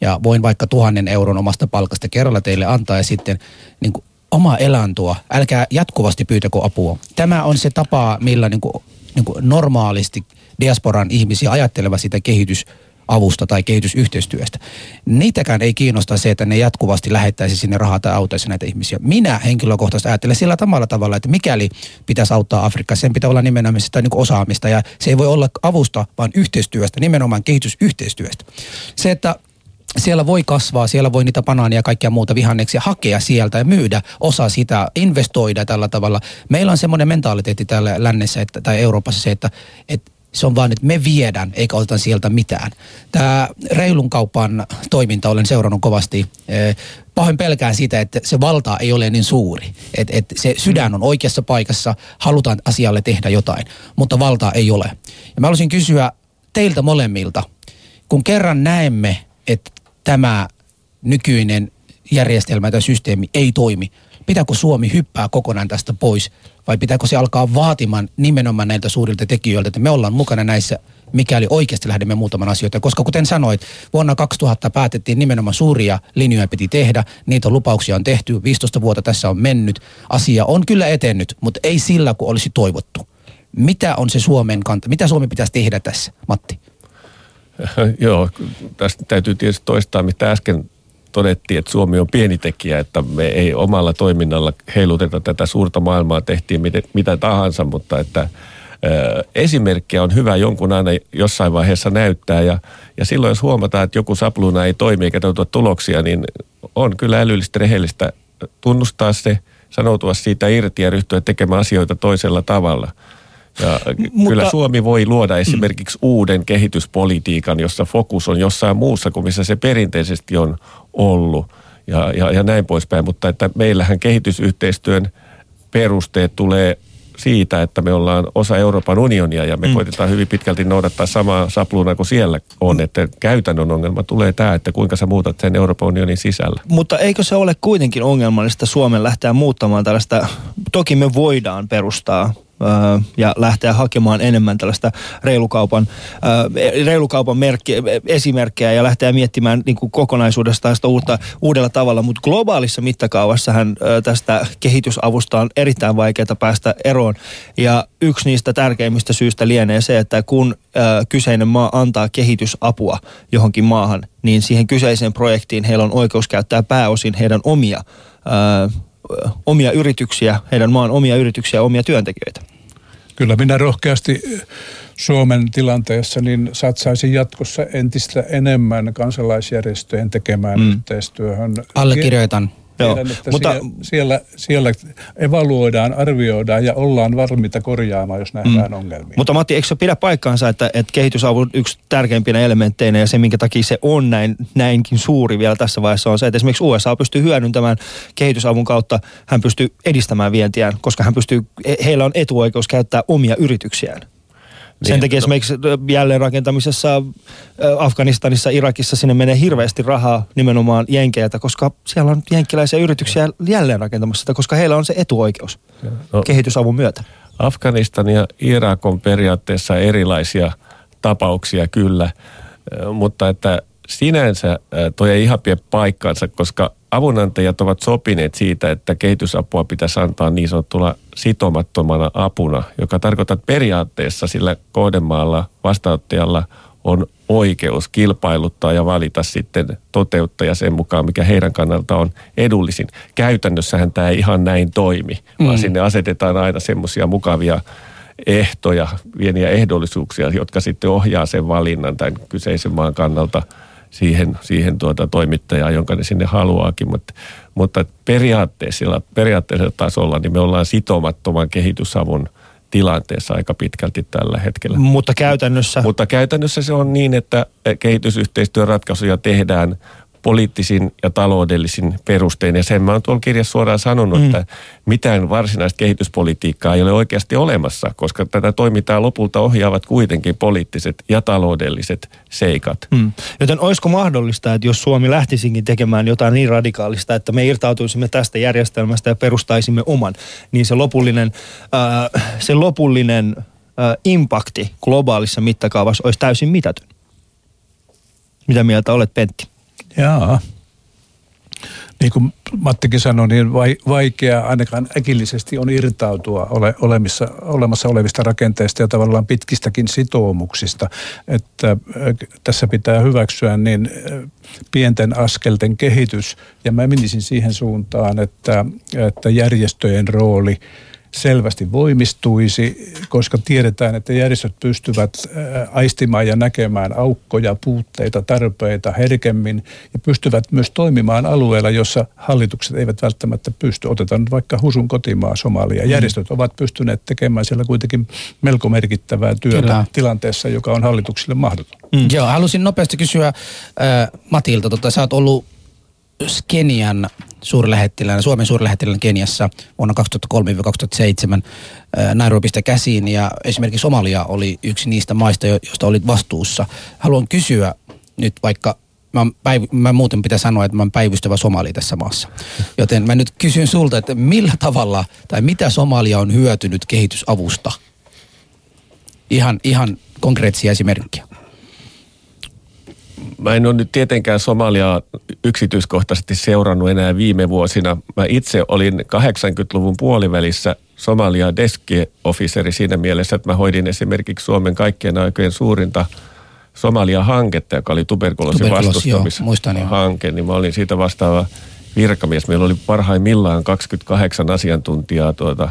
ja voin vaikka tuhannen euron omasta palkasta kerralla teille antaa ja sitten niin kuin oma elantua, älkää jatkuvasti pyytäkö apua. Tämä on se tapa, millä niin kuin, niin kuin normaalisti diasporan ihmisiä ajattelevat sitä kehitys avusta tai kehitysyhteistyöstä. Niitäkään ei kiinnosta se, että ne jatkuvasti lähettäisi sinne rahaa tai auttaisi näitä ihmisiä. Minä henkilökohtaisesti ajattelen sillä tavalla tavalla, että mikäli pitäisi auttaa Afrikkaa, sen pitää olla nimenomaan sitä niin osaamista ja se ei voi olla avusta, vaan yhteistyöstä, nimenomaan kehitysyhteistyöstä. Se, että siellä voi kasvaa, siellä voi niitä banaania ja kaikkia muuta vihanneksia hakea sieltä ja myydä osa sitä, investoida tällä tavalla. Meillä on semmoinen mentaliteetti täällä lännessä että, tai Euroopassa se, että, että se on vaan, että me viedään eikä oteta sieltä mitään. Tämä reilun kaupan toiminta olen seurannut kovasti. Pahoin pelkään sitä, että se valta ei ole niin suuri. Että et se sydän on oikeassa paikassa, halutaan asialle tehdä jotain, mutta valtaa ei ole. Ja mä haluaisin kysyä teiltä molemmilta, kun kerran näemme, että tämä nykyinen järjestelmä tai systeemi ei toimi, pitääkö Suomi hyppää kokonaan tästä pois vai pitääkö se alkaa vaatimaan nimenomaan näiltä suurilta tekijöiltä, että me ollaan mukana näissä, mikäli oikeasti lähdemme muutaman asioita. Koska kuten sanoit, vuonna 2000 päätettiin nimenomaan suuria linjoja piti tehdä, niitä lupauksia on tehty, 15 vuotta tässä on mennyt, asia on kyllä etennyt, mutta ei sillä kuin olisi toivottu. Mitä on se Suomen kanta, mitä Suomi pitäisi tehdä tässä, Matti? Joo, tästä täytyy tietysti toistaa, mitä äsken todettiin, että Suomi on pieni tekijä, että me ei omalla toiminnalla heiluteta tätä suurta maailmaa, tehtiin mitä tahansa, mutta että esimerkkiä on hyvä jonkun aina jossain vaiheessa näyttää ja, ja silloin jos huomataan, että joku sapluuna ei toimi eikä tuota tuloksia, niin on kyllä älyllistä rehellistä tunnustaa se, sanoutua siitä irti ja ryhtyä tekemään asioita toisella tavalla. Ja Mutta- kyllä Suomi voi luoda esimerkiksi uuden kehityspolitiikan, jossa fokus on jossain muussa kuin missä se perinteisesti on ollut ja, ja, ja näin poispäin. Mutta että meillähän kehitysyhteistyön perusteet tulee siitä, että me ollaan osa Euroopan unionia ja me mm. koitetaan hyvin pitkälti noudattaa samaa sapluunaa kuin siellä on. Että käytännön ongelma tulee tämä, että kuinka sä muutat sen Euroopan unionin sisällä. Mutta eikö se ole kuitenkin ongelmallista Suomen lähteä muuttamaan tällaista, toki me voidaan perustaa ja lähteä hakemaan enemmän tällaista reilukaupan, reilukaupan merkki, esimerkkejä ja lähteä miettimään niin kuin kokonaisuudestaan sitä uutta, uudella tavalla, mutta globaalissa mittakaavassahan tästä kehitysavusta on erittäin vaikeaa päästä eroon ja yksi niistä tärkeimmistä syistä lienee se, että kun kyseinen maa antaa kehitysapua johonkin maahan, niin siihen kyseiseen projektiin heillä on oikeus käyttää pääosin heidän omia, omia yrityksiä, heidän maan omia yrityksiä ja omia työntekijöitä. Kyllä minä rohkeasti Suomen tilanteessa niin satsaisin jatkossa entistä enemmän kansalaisjärjestöjen tekemään mm. yhteistyöhön. Allekirjoitan. Joo, Tiedän, että mutta- siellä, siellä, siellä evaluoidaan, arvioidaan ja ollaan valmiita korjaamaan, jos nähdään mm. ongelmia. Mutta Matti, eikö se pidä paikkaansa, että, että kehitysavun yksi tärkeimpinä elementteinä ja se, minkä takia se on näin, näinkin suuri vielä tässä vaiheessa on se, että esimerkiksi USA pystyy hyödyntämään kehitysavun kautta, hän pystyy edistämään vientiään, koska hän pystyy, he- heillä on etuoikeus käyttää omia yrityksiään. Sen Niin, takia no- esimerkiksi jälleenrakentamisessa Afganistanissa, Irakissa sinne menee hirveästi rahaa nimenomaan jenkeiltä, koska siellä on jenkkiläisiä yrityksiä jälleenrakentamassa sitä, koska heillä on se etuoikeus No, kehitysavun myötä. Afganistan ja Irak on periaatteessa erilaisia tapauksia kyllä, mutta että sinänsä toi ei ihan pidä paikkaansa, koska avunantajat ovat sopineet siitä, että kehitysapua pitäisi antaa niin sanottuna sitomattomana apuna, joka tarkoittaa että periaatteessa sillä kohdemaalla vastaanottajalla on oikeus kilpailuttaa ja valita sitten toteuttaja sen mukaan, mikä heidän kannalta on edullisin. Käytännössähän tämä ei ihan näin toimi, vaan Mm. sinne asetetaan aina semmoisia mukavia ehtoja, pieniä ehdollisuuksia, jotka sitten ohjaa sen valinnan tämän kyseisen maan kannalta siihen, siihen tuota toimittajaan, jonka ne sinne haluaakin. Mutta, mutta periaatteessa, periaatteessa tasolla niin me ollaan sitomattoman kehitysavun tilanteessa aika pitkälti tällä hetkellä. Mutta käytännössä... Mutta käytännössä se on niin, että kehitysyhteistyöratkaisuja tehdään poliittisin ja taloudellisin perustein. Ja sen mä oon tuolla kirjassa suoraan sanonut, mm. että mitään varsinaista kehityspolitiikkaa ei ole oikeasti olemassa, koska tätä toimintaa lopulta ohjaavat kuitenkin poliittiset ja taloudelliset seikat. Mm. Joten olisiko mahdollista, että jos Suomi lähtisikin tekemään jotain niin radikaalista, että me irtautuisimme tästä järjestelmästä ja perustaisimme oman, niin se lopullinen, äh, se lopullinen äh, impakti globaalissa mittakaavassa olisi täysin mitätön. Mitä mieltä olet, Pentti? Jaa. Niin kuin Mattikin sanoi, niin vai, vaikea ainakaan äkillisesti on irtautua ole, olemissa, olemassa olevista rakenteista ja tavallaan pitkistäkin sitoumuksista. Että äh, tässä pitää hyväksyä niin äh, pienten askelten kehitys. Ja mä menisin siihen suuntaan, että, että järjestöjen rooli selvästi voimistuisi, koska tiedetään, että järjestöt pystyvät aistimaan ja näkemään aukkoja, puutteita, tarpeita herkemmin ja pystyvät myös toimimaan alueella, jossa hallitukset eivät välttämättä pysty. Otetaan nyt vaikka Husun kotimaa Somalia. Järjestöt ovat pystyneet tekemään siellä kuitenkin melko merkittävää työtä Kyllä. tilanteessa, joka on hallituksille mahdoton. Mm. Joo, halusin nopeasti kysyä äh, Matilta. Tota, sä oot ollut Kenian suurlähettilään, Suomen suurlähettilään Keniassa vuonna 2003-2007 äh, Nairobista käsiin ja esimerkiksi Somalia oli yksi niistä maista, jo- joista olit vastuussa. Haluan kysyä nyt vaikka Mä, päiv- mä muuten pitää sanoa, että mä oon päivystävä somali tässä maassa. Joten mä nyt kysyn sulta, että millä tavalla tai mitä Somalia on hyötynyt kehitysavusta? Ihan, ihan konkreettisia esimerkkejä. Mä en ole nyt tietenkään Somaliaa yksityiskohtaisesti seurannut enää viime vuosina. Mä itse olin 80-luvun puolivälissä Somalia deski-officeri siinä mielessä, että mä hoidin esimerkiksi Suomen kaikkien aikojen suurinta Somalia-hanketta, joka oli tuberkuloosin vastustamishanke, niin mä olin siitä vastaava virkamies. Meillä oli parhaimmillaan 28 asiantuntijaa tuota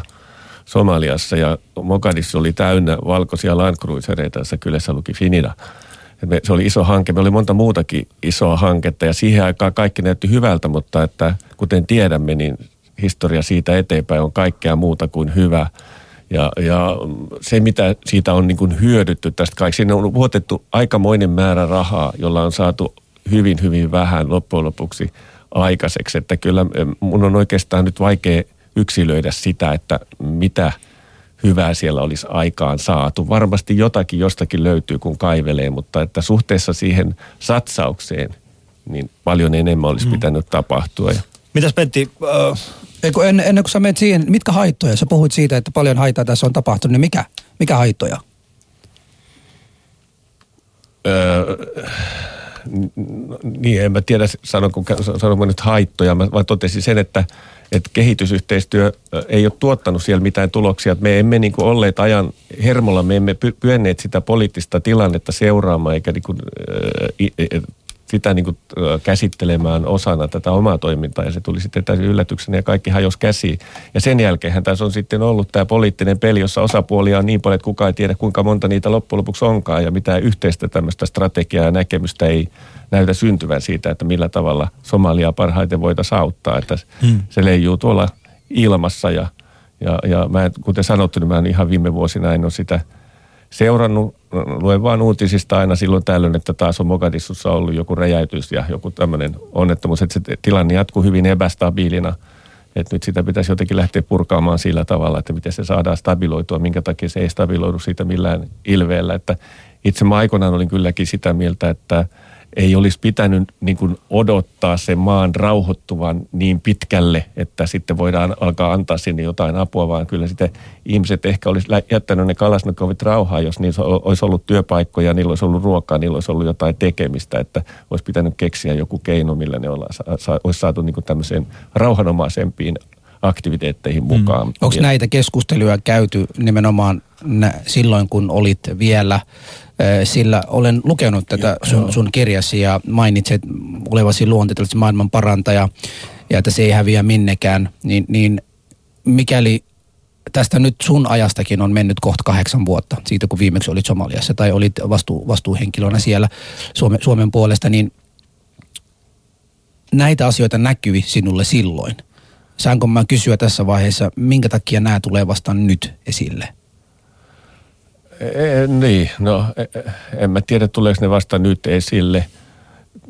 Somaliassa ja Mogadishu oli täynnä valkoisia Land Cruisereita, jossa kylässä luki Finida. Me, se oli iso hanke. Me oli monta muutakin isoa hanketta ja siihen aikaan kaikki näytti hyvältä, mutta että kuten tiedämme, niin historia siitä eteenpäin on kaikkea muuta kuin hyvä. Ja, ja se, mitä siitä on niin kuin hyödytty tästä kaikki, siinä on vuotettu aikamoinen määrä rahaa, jolla on saatu hyvin, hyvin vähän loppujen lopuksi aikaiseksi. Että kyllä mun on oikeastaan nyt vaikea yksilöidä sitä, että mitä hyvää siellä olisi aikaan saatu. Varmasti jotakin jostakin löytyy, kun kaivelee, mutta että suhteessa siihen satsaukseen, niin paljon enemmän olisi mm. pitänyt tapahtua. Mitäs Pentti, äh, ennen, ennen kuin sä menet siihen, mitkä haittoja? Sä puhuit siitä, että paljon haittaa tässä on tapahtunut, niin mikä, mikä haittoja? Öö, niin, en mä tiedä, sanonko, sanonko nyt haittoja. Mä vaan totesin sen, että, että kehitysyhteistyö ei ole tuottanut siellä mitään tuloksia. Me emme niin kuin olleet ajan hermolla, me emme pyenneet sitä poliittista tilannetta seuraamaan eikä niin kuin, sitä niin kuin käsittelemään osana tätä omaa toimintaa ja se tuli sitten täysin yllätyksenä ja kaikki hajosi käsiin. Ja sen jälkeen tässä on sitten ollut tämä poliittinen peli, jossa osapuolia on niin paljon, että kukaan ei tiedä kuinka monta niitä loppujen lopuksi onkaan ja mitään yhteistä tämmöistä strategiaa ja näkemystä ei näytä syntyvän siitä, että millä tavalla Somalia parhaiten voitaisiin auttaa. Että hmm. se leijuu tuolla ilmassa ja, ja, ja mä, kuten sanottu, niin mä ihan viime vuosina en ole sitä – seurannut, luen vaan uutisista aina silloin tällöin, että taas on Mogadissussa ollut joku räjäytys ja joku tämmöinen onnettomuus, että se tilanne jatkuu hyvin epästabiilina. Että nyt sitä pitäisi jotenkin lähteä purkaamaan sillä tavalla, että miten se saadaan stabiloitua, minkä takia se ei stabiloidu siitä millään ilveellä. Että itse mä aikoinaan olin kylläkin sitä mieltä, että – ei olisi pitänyt niin kuin odottaa sen maan rauhoittuvan niin pitkälle, että sitten voidaan alkaa antaa sinne jotain apua, vaan kyllä sitten ihmiset ehkä olisi jättänyt ne kalasnokovit rauhaa, jos niissä olisi ollut työpaikkoja, niillä olisi ollut ruokaa, niillä olisi ollut jotain tekemistä, että olisi pitänyt keksiä joku keino, millä ne olla, olisi saatu niin kuin tämmöiseen rauhanomaisempiin aktiviteetteihin mukaan. Mm. Onko näitä keskusteluja käyty nimenomaan silloin, kun olit vielä sillä olen lukenut tätä sun, sun kirjasi ja mainitset olevasi luonteellisesti maailman parantaja ja että se ei häviä minnekään, niin, niin mikäli tästä nyt sun ajastakin on mennyt kohta kahdeksan vuotta siitä, kun viimeksi olit Somaliassa tai olit vastu, vastuuhenkilönä siellä Suomen, Suomen puolesta, niin näitä asioita näkyi sinulle silloin. Saanko mä kysyä tässä vaiheessa, minkä takia nämä tulee vasta nyt esille? E, niin, no e, e, en mä tiedä tuleeko ne vasta nyt esille.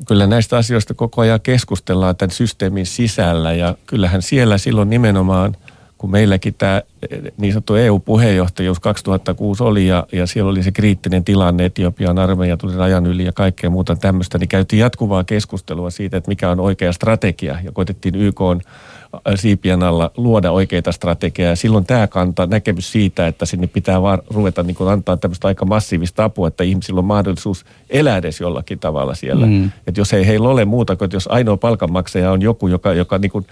Kyllä näistä asioista koko ajan keskustellaan tämän systeemin sisällä ja kyllähän siellä silloin nimenomaan, kun meilläkin tämä niin sanottu EU-puheenjohtajuus 2006 oli ja, ja siellä oli se kriittinen tilanne, Etiopian armeija tuli rajan yli ja kaikkea muuta tämmöistä, niin käytiin jatkuvaa keskustelua siitä, että mikä on oikea strategia ja koitettiin YK on siipien alla luoda oikeita strategiaa. Silloin tämä kanta näkemys siitä, että sinne pitää vaan ruveta niin kuin antaa tämmöistä aika massiivista apua, että ihmisillä on mahdollisuus elää edes jollakin tavalla siellä. Mm. Että jos ei heillä ole muuta kuin, että jos ainoa palkanmaksaja on joku, joka, joka niin kuin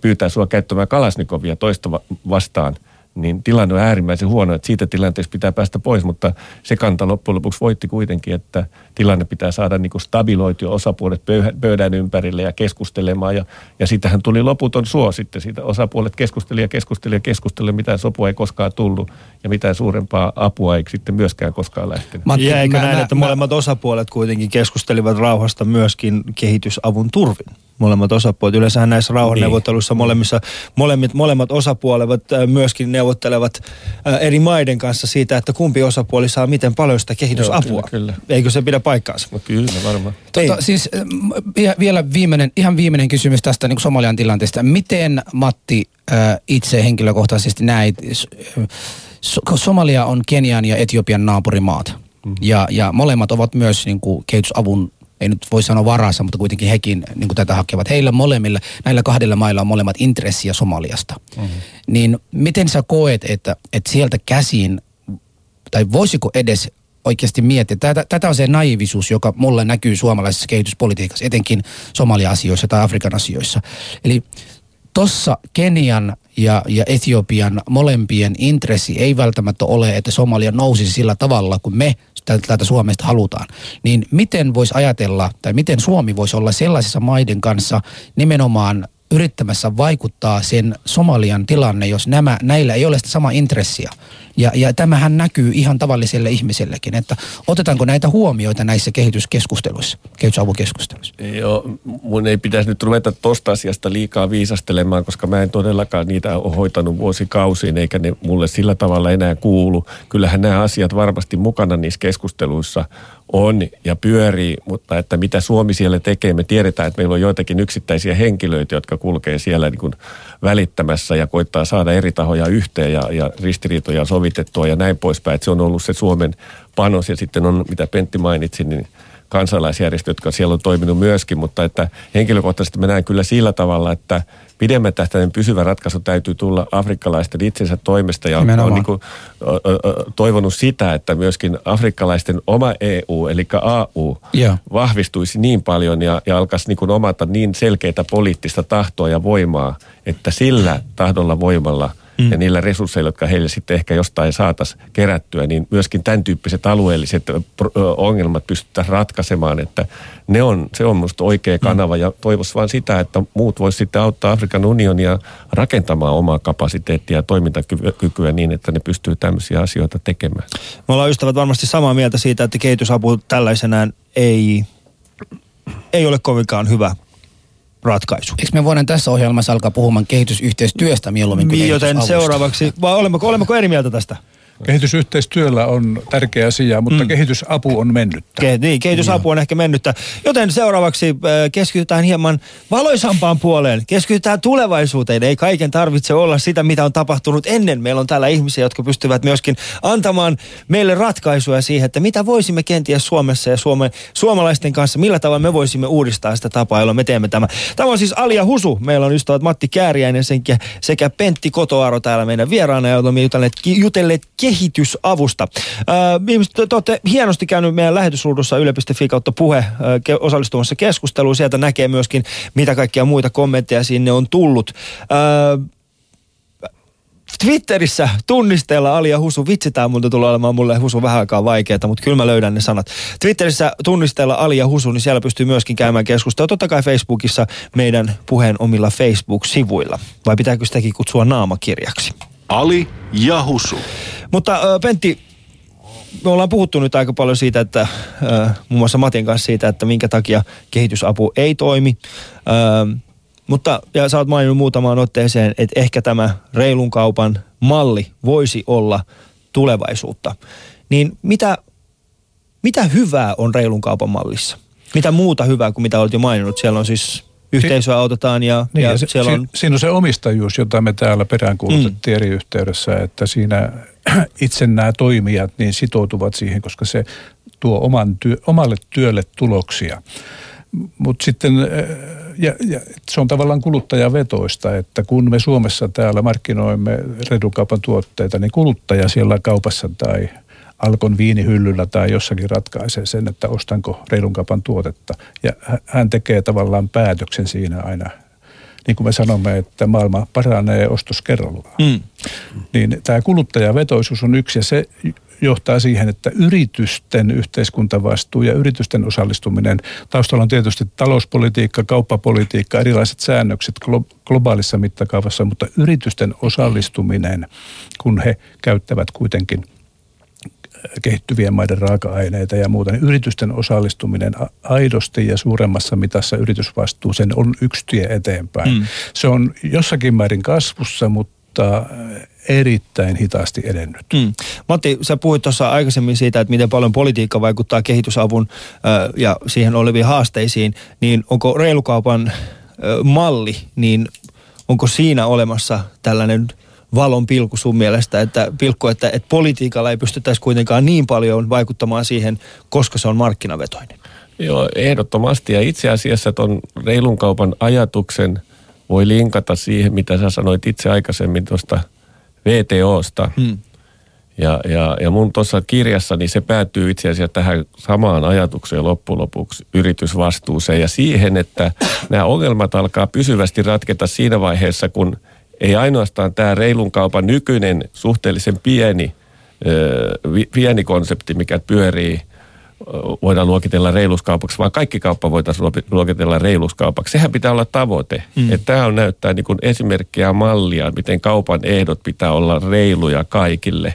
pyytää sua käyttämään kalasnikovia toista vastaan – niin tilanne on äärimmäisen huono, että siitä tilanteesta pitää päästä pois, mutta se kanta loppujen lopuksi voitti kuitenkin, että tilanne pitää saada niin kuin stabiloitua osapuolet pöydän ympärille ja keskustelemaan ja, ja siitähän tuli loputon suo sitten, siitä osapuolet keskusteli ja keskusteli ja keskusteli, mitään sopua ei koskaan tullut ja mitään suurempaa apua ei sitten myöskään koskaan lähtenyt. Matti, Jäikö näin, mä, että mä, molemmat osapuolet kuitenkin keskustelivat rauhasta myöskin kehitysavun turvin? Molemmat osapuolet. Yleensä näissä rauhanneuvotteluissa niin. molemmissa, molemmat, molemmat osapuolet äh, myöskin neuvottelevat äh, eri maiden kanssa siitä, että kumpi osapuoli saa miten paljon sitä kehitysapua. Joo, kyllä, kyllä. Eikö se pidä paikkaansa? No, kyllä, varmaan. Tota, siis äh, vielä viimeinen, ihan viimeinen kysymys tästä niin Somalian tilanteesta. Miten Matti itse henkilökohtaisesti näit, Somalia on Kenian ja Etiopian naapurimaat. Mm-hmm. Ja, ja molemmat ovat myös niin kuin, kehitysavun ei nyt voi sanoa varassa, mutta kuitenkin hekin niin kuin tätä hakevat. Heillä molemmilla, näillä kahdella mailla on molemmat intressiä Somaliasta. Mm-hmm. Niin miten sä koet, että, että sieltä käsin, tai voisiko edes oikeasti miettiä. Tätä, tätä on se naivisuus, joka mulle näkyy suomalaisessa kehityspolitiikassa, etenkin Somalia-asioissa tai Afrikan asioissa. Eli tossa Kenian ja, ja Etiopian molempien intressi ei välttämättä ole, että Somalia nousisi sillä tavalla, kuin me täältä Suomesta halutaan. Niin miten voisi ajatella, tai miten Suomi voisi olla sellaisissa maiden kanssa nimenomaan yrittämässä vaikuttaa sen Somalian tilanne, jos nämä, näillä ei ole sitä sama intressiä. Ja, ja tämähän näkyy ihan tavalliselle ihmisellekin, että otetaanko näitä huomioita näissä kehityskeskusteluissa, kehitysavukeskusteluissa? Joo, mun ei pitäisi nyt ruveta tosta asiasta liikaa viisastelemaan, koska mä en todellakaan niitä ole hoitanut vuosikausiin, eikä ne mulle sillä tavalla enää kuulu. Kyllähän nämä asiat varmasti mukana niissä keskusteluissa on ja pyörii, mutta että mitä Suomi siellä tekee, me tiedetään, että meillä on joitakin yksittäisiä henkilöitä, jotka kulkee siellä niin kuin välittämässä ja koittaa saada eri tahoja yhteen ja, ja ristiriitoja sovitettua ja näin poispäin. Että se on ollut se Suomen panos ja sitten on, mitä Pentti mainitsi, niin kansalaisjärjestöt, jotka siellä on toiminut myöskin, mutta että henkilökohtaisesti mä näen kyllä sillä tavalla, että pidemmän tähtäimen pysyvä ratkaisu täytyy tulla afrikkalaisten itsensä toimesta ja Nimenomaan. on niin kuin, toivonut sitä, että myöskin afrikkalaisten oma EU, eli AU, Joo. vahvistuisi niin paljon ja, ja alkaisi niin kuin omata niin selkeitä poliittista tahtoa ja voimaa, että sillä tahdolla voimalla mm. ja niillä resursseilla, jotka heille sitten ehkä jostain saataisiin kerättyä, niin myöskin tämän tyyppiset alueelliset ongelmat pystyttäisiin ratkaisemaan, että ne on, se on minusta oikea kanava ja toivoisi vaan sitä, että muut voisivat sitten auttaa Afrikan unionia rakentamaan omaa kapasiteettia ja toimintakykyä niin, että ne pystyy tämmöisiä asioita tekemään. Me ollaan ystävät varmasti samaa mieltä siitä, että kehitysapu tällaisenään ei, ei ole kovinkaan hyvä ratkaisu. Eikö me voidaan tässä ohjelmassa alkaa puhumaan kehitysyhteistyöstä mieluummin kuin Joten kehitysavusta? seuraavaksi, vai olemmeko, olemmeko eri mieltä tästä? Kehitysyhteistyöllä on tärkeä asia, mutta mm. kehitysapu on mennyttä. Ke, niin, kehitysapu on ehkä mennyttä. Joten seuraavaksi äh, keskitytään hieman valoisampaan puoleen. Keskitytään tulevaisuuteen. Ei kaiken tarvitse olla sitä, mitä on tapahtunut ennen. Meillä on täällä ihmisiä, jotka pystyvät myöskin antamaan meille ratkaisuja siihen, että mitä voisimme kenties Suomessa ja Suome, suomalaisten kanssa, millä tavalla me voisimme uudistaa sitä tapaa, jolla me teemme tämä. Tämä on siis Alia Husu. Meillä on ystävät Matti Kääriäinen sekä, sekä Pentti Kotoaro täällä meidän vieraana, ja olemme jutelleet, jutelleet kehitysavusta. Ihmiset, te, te olette hienosti käynyt meidän lähetysruudussa yle.fi kautta puhe osallistumassa keskusteluun. Sieltä näkee myöskin, mitä kaikkia muita kommentteja sinne on tullut. Twitterissä tunnisteella Alia Husu. Vitsi, tää multa tulee olemaan mulle Husu vähän aikaa vaikeaa, mutta kyllä mä löydän ne sanat. Twitterissä tunnisteella Alia Husu, niin siellä pystyy myöskin käymään keskustelua. Totta kai Facebookissa meidän puheen omilla Facebook-sivuilla. Vai pitääkö sitäkin kutsua naamakirjaksi? Ali ja Husu. Mutta ö, Pentti, me ollaan puhuttu nyt aika paljon siitä, että ö, muun muassa Matin kanssa siitä, että minkä takia kehitysapu ei toimi. Ö, mutta, ja sä oot maininnut muutamaan otteeseen, että ehkä tämä reilun kaupan malli voisi olla tulevaisuutta. Niin mitä, mitä hyvää on reilun kaupan mallissa? Mitä muuta hyvää kuin mitä olet jo maininnut? Siellä on siis yhteisöä autetaan ja, Niin, ja, ja se, siellä on... si, siinä on se omistajuus, jota me täällä peräänkuulutettiin mm. eri yhteydessä, että siinä itse nämä toimijat niin sitoutuvat siihen, koska se tuo oman työ, omalle työlle tuloksia. Mutta sitten, ja, ja se on tavallaan kuluttajavetoista, että kun me Suomessa täällä markkinoimme redukaupan tuotteita, niin kuluttaja siellä kaupassa tai Alkon viinihyllyllä tai jossakin ratkaisee sen, että ostanko reilun kaupan tuotetta. Ja hän tekee tavallaan päätöksen siinä aina. Niin kuin me sanomme, että maailma paranee ostos kerrallaan. Mm. Niin tämä kuluttajavetoisuus on yksi ja se johtaa siihen, että yritysten yhteiskuntavastuu ja yritysten osallistuminen, taustalla on tietysti talouspolitiikka, kauppapolitiikka, erilaiset säännökset glo- globaalissa mittakaavassa, mutta yritysten osallistuminen, kun he käyttävät kuitenkin kehittyvien maiden raaka-aineita ja muuta, niin yritysten osallistuminen aidosti ja suuremmassa mitassa yritysvastuuseen on yksi tie eteenpäin. Mm. Se on jossakin määrin kasvussa, mutta erittäin hitaasti edennyt. Mm. Matti, sä puhuit tuossa aikaisemmin siitä, että miten paljon politiikka vaikuttaa kehitysavun ö, ja siihen oleviin haasteisiin, niin onko reilukaupan ö, malli, niin onko siinä olemassa tällainen valon pilku sun mielestä, että pilkku, että, että politiikalla ei pystyttäisi kuitenkaan niin paljon vaikuttamaan siihen, koska se on markkinavetoinen? Joo, ehdottomasti. Ja itse asiassa tuon reilun kaupan ajatuksen voi linkata siihen, mitä sä sanoit itse aikaisemmin tuosta VTOsta. Hmm. Ja, ja, ja mun tuossa kirjassani se päätyy itse asiassa tähän samaan ajatukseen loppujen lopuksi yritysvastuuseen ja siihen, että nämä ongelmat alkaa pysyvästi ratketa siinä vaiheessa, kun ei ainoastaan tämä reilun kaupan nykyinen suhteellisen pieni, pieni konsepti, mikä pyörii voidaan luokitella reiluskaupaksi, vaan kaikki kauppa voitaisiin luokitella reiluskaupaksi. Sehän pitää olla tavoite. Mm. Että tämä on näyttää niin kuin esimerkkiä ja mallia, miten kaupan ehdot pitää olla reiluja kaikille.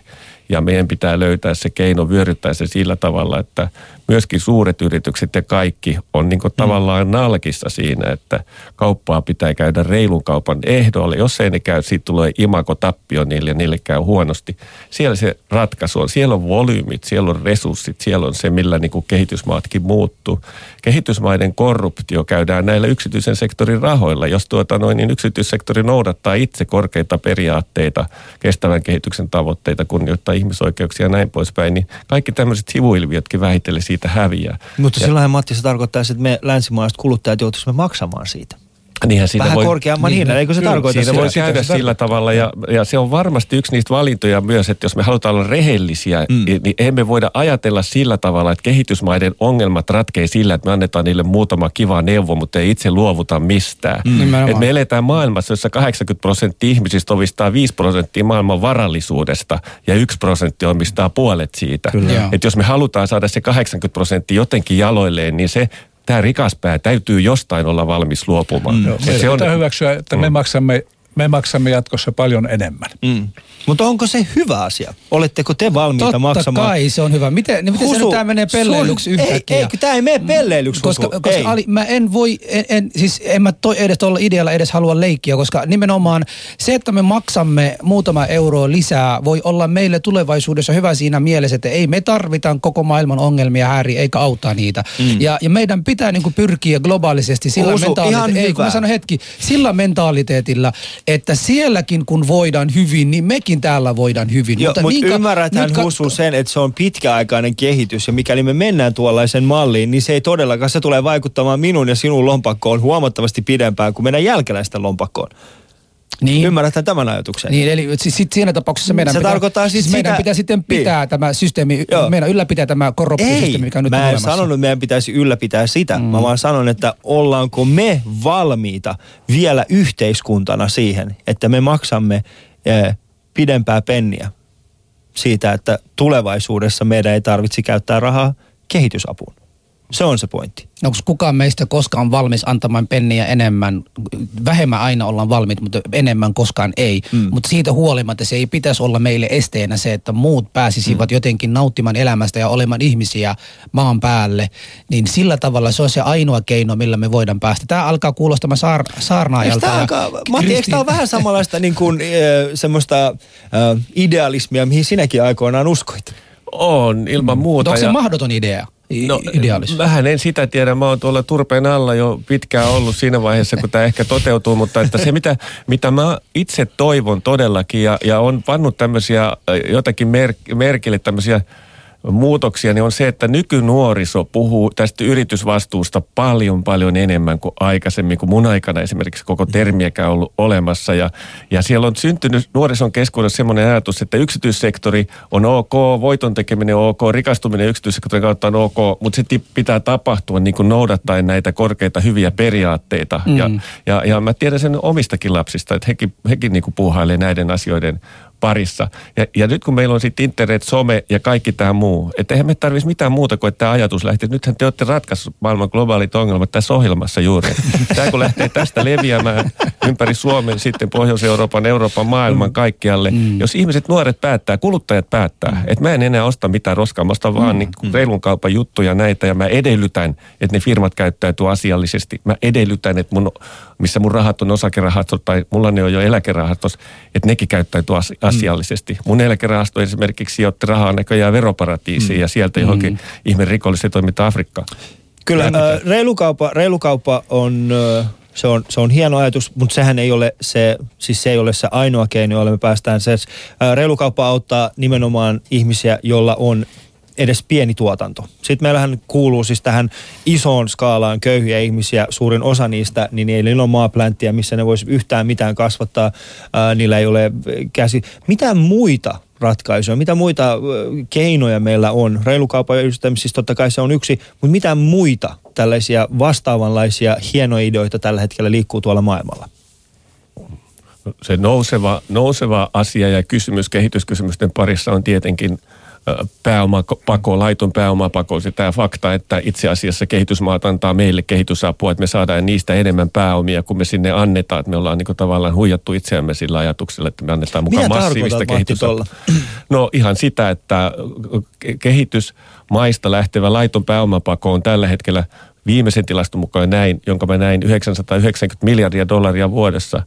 Ja meidän pitää löytää se keino vyöryttää se sillä tavalla, että myöskin suuret yritykset ja kaikki on niin tavallaan nalkissa siinä, että kauppaa pitää käydä reilun kaupan ehdolle. Jos ei ne käy, siitä tulee imako tappio niille ja niille käy huonosti. Siellä se ratkaisu on. Siellä on volyymit, siellä on resurssit, siellä on se, millä niin kehitysmaatkin muuttuu. Kehitysmaiden korruptio käydään näillä yksityisen sektorin rahoilla. Jos tuota noin, niin yksityissektori noudattaa itse korkeita periaatteita, kestävän kehityksen tavoitteita, kunnioittaa ihmisoikeuksia ja näin poispäin, niin kaikki tämmöiset sivuilviötkin vähitellen siitä häviää. Mutta ja, silloinhan Matti se tarkoittaa, että me länsimaalaiset kuluttajat joutuisimme maksamaan siitä. Niinhän siitä Vähän voi, korkeamman niin, hinnan, eikö se tarkoita Siinä sitä? voi käydä sitä, sillä tavalla ja, ja se on varmasti yksi niistä valintoja myös, että jos me halutaan olla rehellisiä, mm. niin, niin emme voida ajatella sillä tavalla, että kehitysmaiden ongelmat ratkee sillä, että me annetaan niille muutama kiva neuvo, mutta ei itse luovuta mistään. Mm. Et me eletään maailmassa, jossa 80 prosenttia ihmisistä omistaa 5 prosenttia maailman varallisuudesta ja 1 prosentti omistaa puolet siitä. Että jos me halutaan saada se 80 prosenttia jotenkin jaloilleen, niin se tämä rikas pää täytyy jostain olla valmis luopumaan. Mm. Joo, se on, hyväksyä, että mm. me maksamme me maksamme jatkossa paljon enemmän. Mm. Mutta onko se hyvä asia? Oletteko te valmiita Totta maksamaan? Totta kai se on hyvä. Miten, niin miten Husu, se nyt tämä menee pelleilyksi yhtäkkiä? Ei, ei tämä ei mene pelleilyksi. Koska, koska ei. Ali, mä en voi, en, en, siis en mä toi edes tuolla idealla edes halua leikkiä, koska nimenomaan se, että me maksamme muutama euro lisää, voi olla meille tulevaisuudessa hyvä siinä mielessä, että ei me tarvitaan koko maailman ongelmia häiri, eikä auttaa niitä. Mm. Ja, ja meidän pitää niinku pyrkiä globaalisesti sillä mentaaliteetillä, ei kun mä sanon hetki, sillä mentaaliteetillä, että sielläkin kun voidaan hyvin, niin mekin täällä voidaan hyvin. Joo, mutta mutta niin ymmärrätään ka- Husu sen, että se on pitkäaikainen kehitys ja mikäli me mennään tuollaisen malliin, niin se ei todellakaan, se tulee vaikuttamaan minun ja sinun lompakkoon huomattavasti pidempään kuin meidän jälkeläisten lompakkoon. Niin. Ymmärrätkö tämän ajatuksen? Niin, eli siis sit siinä tapauksessa meidän, se pitää, tarkoittaa siis meidän sitä, pitää sitten pitää niin. tämä systeemi, Joo. meidän ylläpitää tämä korruptiosysteemi, mikä on nyt mä en olemassa. sanonut, että meidän pitäisi ylläpitää sitä. Mm. Mä vaan sanon, että ollaanko me valmiita vielä yhteiskuntana siihen, että me maksamme eh, pidempää penniä siitä, että tulevaisuudessa meidän ei tarvitse käyttää rahaa kehitysapuun. Se on se pointti. Onko kukaan meistä koskaan valmis antamaan penniä enemmän? Vähemmän aina ollaan valmiit, mutta enemmän koskaan ei. Mm. Mutta siitä huolimatta se ei pitäisi olla meille esteenä se, että muut pääsisivät mm. jotenkin nauttimaan elämästä ja olemaan ihmisiä maan päälle. Niin sillä tavalla se on se ainoa keino, millä me voidaan päästä. Tämä alkaa kuulostamaan saar- saarnaajalta. Eikö tämä, alkaa, Matti, eikö tämä ole vähän samanlaista niin kuin, e, semmoista e, idealismia, mihin sinäkin aikoinaan uskoit? On, ilman muuta. Mutta onko se mahdoton idea? No, vähän en sitä tiedä. Mä oon tuolla turpeen alla jo pitkään ollut siinä vaiheessa, kun tämä ehkä toteutuu, mutta että se mitä, mitä mä itse toivon todellakin ja, ja on pannut tämmöisiä jotakin merk, merkille tämmöisiä muutoksia, niin on se, että nykynuoriso puhuu tästä yritysvastuusta paljon paljon enemmän kuin aikaisemmin, kun mun aikana esimerkiksi koko termiäkään ollut olemassa. Ja, ja siellä on syntynyt nuorison keskuudessa semmoinen ajatus, että yksityissektori on ok, voiton tekeminen on ok, rikastuminen yksityissektorin kautta on ok, mutta se pitää tapahtua niin kuin noudattaen näitä korkeita hyviä periaatteita. Mm. Ja, ja, ja mä tiedän sen omistakin lapsista, että hekin, hekin niin kuin puuhailee näiden asioiden parissa. Ja, ja nyt kun meillä on sitten internet, some ja kaikki tämä muu, että eihän me tarvitsisi mitään muuta kuin, että tämä ajatus lähtee. Nythän te olette ratkaissut maailman globaalit ongelmat tässä ohjelmassa juuri. Tämä kun lähtee tästä leviämään ympäri Suomen, sitten Pohjois-Euroopan, Euroopan, maailman kaikkialle. Mm. Jos ihmiset, nuoret päättää, kuluttajat päättää, mm. että mä en enää osta mitään roskaa, mä ostan vaan mm. niin mm. reilun kaupan juttuja näitä ja mä edellytän, että ne firmat käyttäytyy asiallisesti. Mä edellytän, että mun, missä mun rahat on osakerahastot tai mulla ne on jo eläkerahastos, että nekin käyttäytyy asiallisesti. Mm. Mun eläkerahasto esimerkiksi sijoitti rahaa näköjään veroparatiisiin mm. ja sieltä johonkin mm. ihme rikolliset toiminta Afrikkaan. Kyllä, äh, reilukauppa, reilukauppa on... Äh, se on, se on hieno ajatus, mutta sehän ei ole se, siis se ei ole se ainoa keino, jolla me päästään se. Reilukauppa auttaa nimenomaan ihmisiä, joilla on edes pieni tuotanto. Sitten meillähän kuuluu siis tähän isoon skaalaan köyhiä ihmisiä, suurin osa niistä, niin niillä on maaplänttiä, missä ne voisi yhtään mitään kasvattaa, ää, niillä ei ole käsi. Mitä muita ratkaisuja, mitä muita keinoja meillä on? Reilukaupan siis totta kai se on yksi, mutta mitä muita tällaisia vastaavanlaisia hienoja ideoita tällä hetkellä liikkuu tuolla maailmalla? Se nouseva, nouseva asia ja kysymys kehityskysymysten parissa on tietenkin pääomapako, laiton pääomapako, se tämä fakta, että itse asiassa kehitysmaat antaa meille kehitysapua, että me saadaan niistä enemmän pääomia, kun me sinne annetaan, että me ollaan niin tavallaan huijattu itseämme sillä ajatuksella, että me annetaan mukaan Mitä massiivista kehitysapua. No ihan sitä, että ke- kehitysmaista lähtevä laiton pääomapako on tällä hetkellä viimeisen tilaston mukaan näin, jonka mä näin 990 miljardia dollaria vuodessa.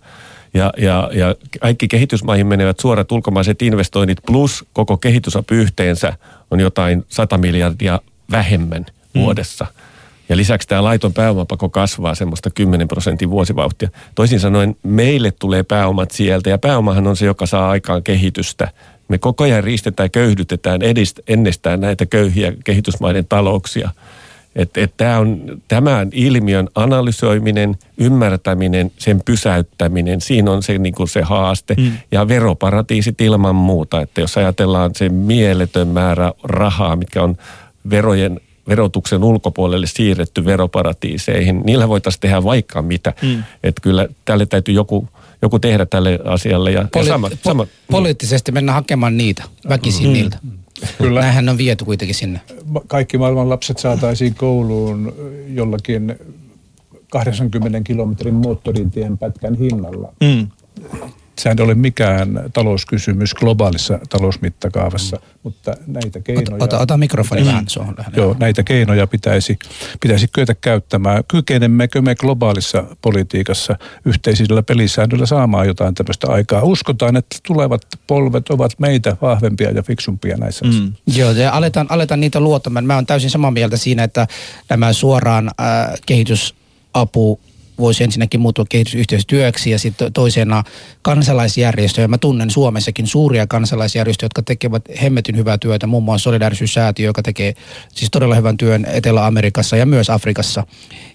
Ja, ja, ja kaikki kehitysmaihin menevät suorat ulkomaiset investoinnit plus koko kehitysapu yhteensä on jotain 100 miljardia vähemmän vuodessa. Ja lisäksi tämä laiton pääomapako kasvaa semmoista 10 prosentin vuosivauhtia. Toisin sanoen meille tulee pääomat sieltä ja pääomahan on se, joka saa aikaan kehitystä. Me koko ajan riistetään ja köyhdytetään edist, ennestään näitä köyhiä kehitysmaiden talouksia. Et, et tää on, tämän ilmiön analysoiminen, ymmärtäminen, sen pysäyttäminen, siinä on se, niin kuin se haaste. Mm. Ja veroparatiisit ilman muuta, että jos ajatellaan se mieletön määrä rahaa, mitkä on verojen verotuksen ulkopuolelle siirretty veroparatiiseihin, niillä voitaisiin tehdä vaikka mitä. Mm. Että kyllä tälle täytyy joku, joku tehdä tälle asialle. Ja, Poli- ja sama, po- sama, poliittisesti mennä hakemaan niitä, väkisin mm. niiltä. Kyllä. Näinhän on viety kuitenkin sinne. Kaikki maailman lapset saataisiin kouluun jollakin 80 kilometrin moottoritien pätkän hinnalla. Mm. Sehän ei ole mikään talouskysymys globaalissa talousmittakaavassa, mutta näitä keinoja... Ota, ota, ota mikrofoni vähän suohon lähelle. Joo, näitä keinoja pitäisi, pitäisi kyetä käyttämään. Kykenemmekö me globaalissa politiikassa yhteisillä pelisäännöillä saamaan jotain tämmöistä aikaa? Uskotaan, että tulevat polvet ovat meitä vahvempia ja fiksumpia näissä mm. asioissa. Joo, ja aletaan, aletaan niitä luottamaan. Mä oon täysin samaa mieltä siinä, että nämä suoraan äh, kehitysapu voisi ensinnäkin muuttua kehitysyhteistyöksi ja sitten toisena kansalaisjärjestöjä. Mä tunnen Suomessakin suuria kansalaisjärjestöjä, jotka tekevät hemmetin hyvää työtä, muun muassa Solidarisuussäätiö, joka tekee siis todella hyvän työn Etelä-Amerikassa ja myös Afrikassa.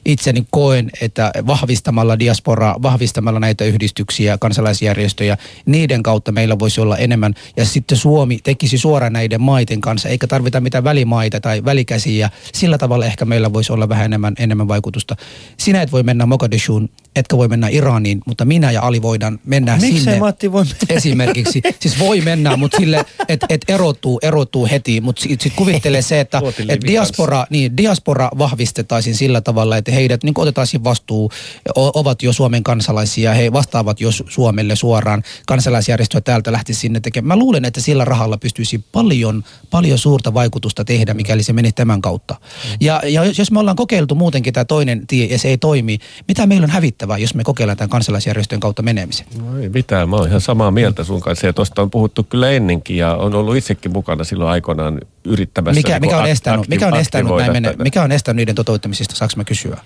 Itseni koen, että vahvistamalla diasporaa, vahvistamalla näitä yhdistyksiä, kansalaisjärjestöjä, niiden kautta meillä voisi olla enemmän. Ja sitten Suomi tekisi suoraan näiden maiden kanssa, eikä tarvita mitään välimaita tai välikäsiä. Sillä tavalla ehkä meillä voisi olla vähän enemmän, enemmän vaikutusta. Sinä et voi mennä Mogadishuun, the etkä voi mennä Iraniin, mutta minä ja Ali voidaan mennä Miksei sinne. Matti voi mennä? Esimerkiksi. Siis voi mennä, mutta sille, että et erottuu, erottuu heti. Mutta sitten sit kuvittelee se, että et diaspora, niin, diaspora vahvistetaisiin sillä tavalla, että heidät niin otettaisiin vastuu, o, ovat jo Suomen kansalaisia, he vastaavat jo Su- Suomelle suoraan. Kansalaisjärjestöä täältä lähtisi sinne tekemään. Mä luulen, että sillä rahalla pystyisi paljon, paljon suurta vaikutusta tehdä, mikäli se menisi tämän kautta. Ja, ja jos me ollaan kokeiltu muutenkin tämä toinen tie ja se ei toimi, mitä meillä on hävittävää, jos me kokeillaan tämän kansalaisjärjestöjen kautta menemisen? No ei mitään, mä oon ihan samaa mieltä sun kanssa ja tuosta on puhuttu kyllä ennenkin ja on ollut itsekin mukana silloin aikoinaan yrittämässä. Mikä, niin mikä, on ak- estänyt, mikä on akti- estänyt näin mikä on estänyt niiden toteuttamisesta, saanko mä kysyä?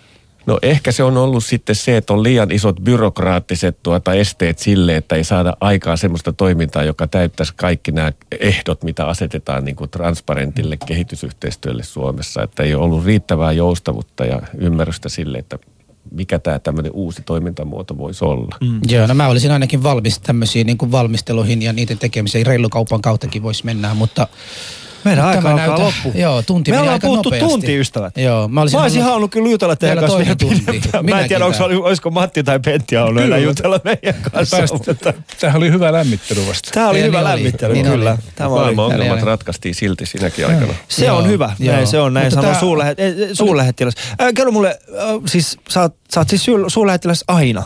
No ehkä se on ollut sitten se, että on liian isot byrokraattiset tuota esteet sille, että ei saada aikaa semmoista toimintaa, joka täyttäisi kaikki nämä ehdot, mitä asetetaan niin kuin transparentille kehitysyhteistyölle Suomessa. Että ei ole ollut riittävää joustavuutta ja ymmärrystä sille, että mikä tämä tämmöinen uusi toimintamuoto voisi olla. Mm. Joo, no mä olisin ainakin valmis tämmöisiin niin kuin valmisteluihin ja niiden tekemiseen. Reilukaupan kauttakin voisi mennä, mutta... Meidän Tämä aika alkaa näytä- loppu. Joo, tunti Me meni ollaan puhuttu nopeasti. tunti, ystävät. Joo, mä olisin Mä olisin halunnut- halunnut kyllä jutella teidän kanssa vielä tunti. pidempään. Mä en tiedä, onko, olisiko Matti tai Pentti halunnut enää jutella meidän kanssa. mutta Tämähän oli hyvä lämmittely vasta. Tämä oli Ja hyvä niin oli. lämmittely, Niin kyllä. oli. Tämä oli. Maailman ongelmat Tällainen. ratkaistiin silti sinäkin aikana. Se on hyvä, näin se on, näin sanoo suurlähettiläs. Äh, kerro mulle, siis sä oot, siis suur- suurlähettiläs aina.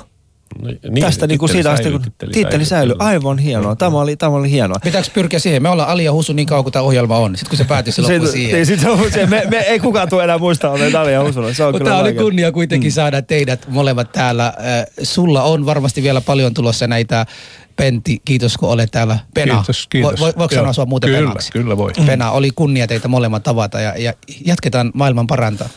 Niin, Tästä niinku titteli siitä asti, kun titteli titteli säilyy. Aivan hienoa, tämä oli, tämä oli hienoa. Pitääkö pyrkiä siihen? Me ollaan Ali ja Husu niin kauan kuin tämä ohjelma on. Sitten kun se päätyy, se loppuu siihen. niin, sit se, se, me, me, ei kukaan tule enää muistaa, että Talia ja Usulla. Se on Mutta kyllä tämä oli vaikea. kunnia kuitenkin saada teidät molemmat täällä. Äh, Sulla on varmasti vielä paljon tulossa näitä Pentti, kiitos kun olet täällä. Pena, Kiitos, kiitos. Vo, vo, voiko sanoa sua muuten Kyllä, Penaksi? kyllä voi. Pena, oli kunnia teitä molemmat tavata ja, ja jatketaan maailman parantaa.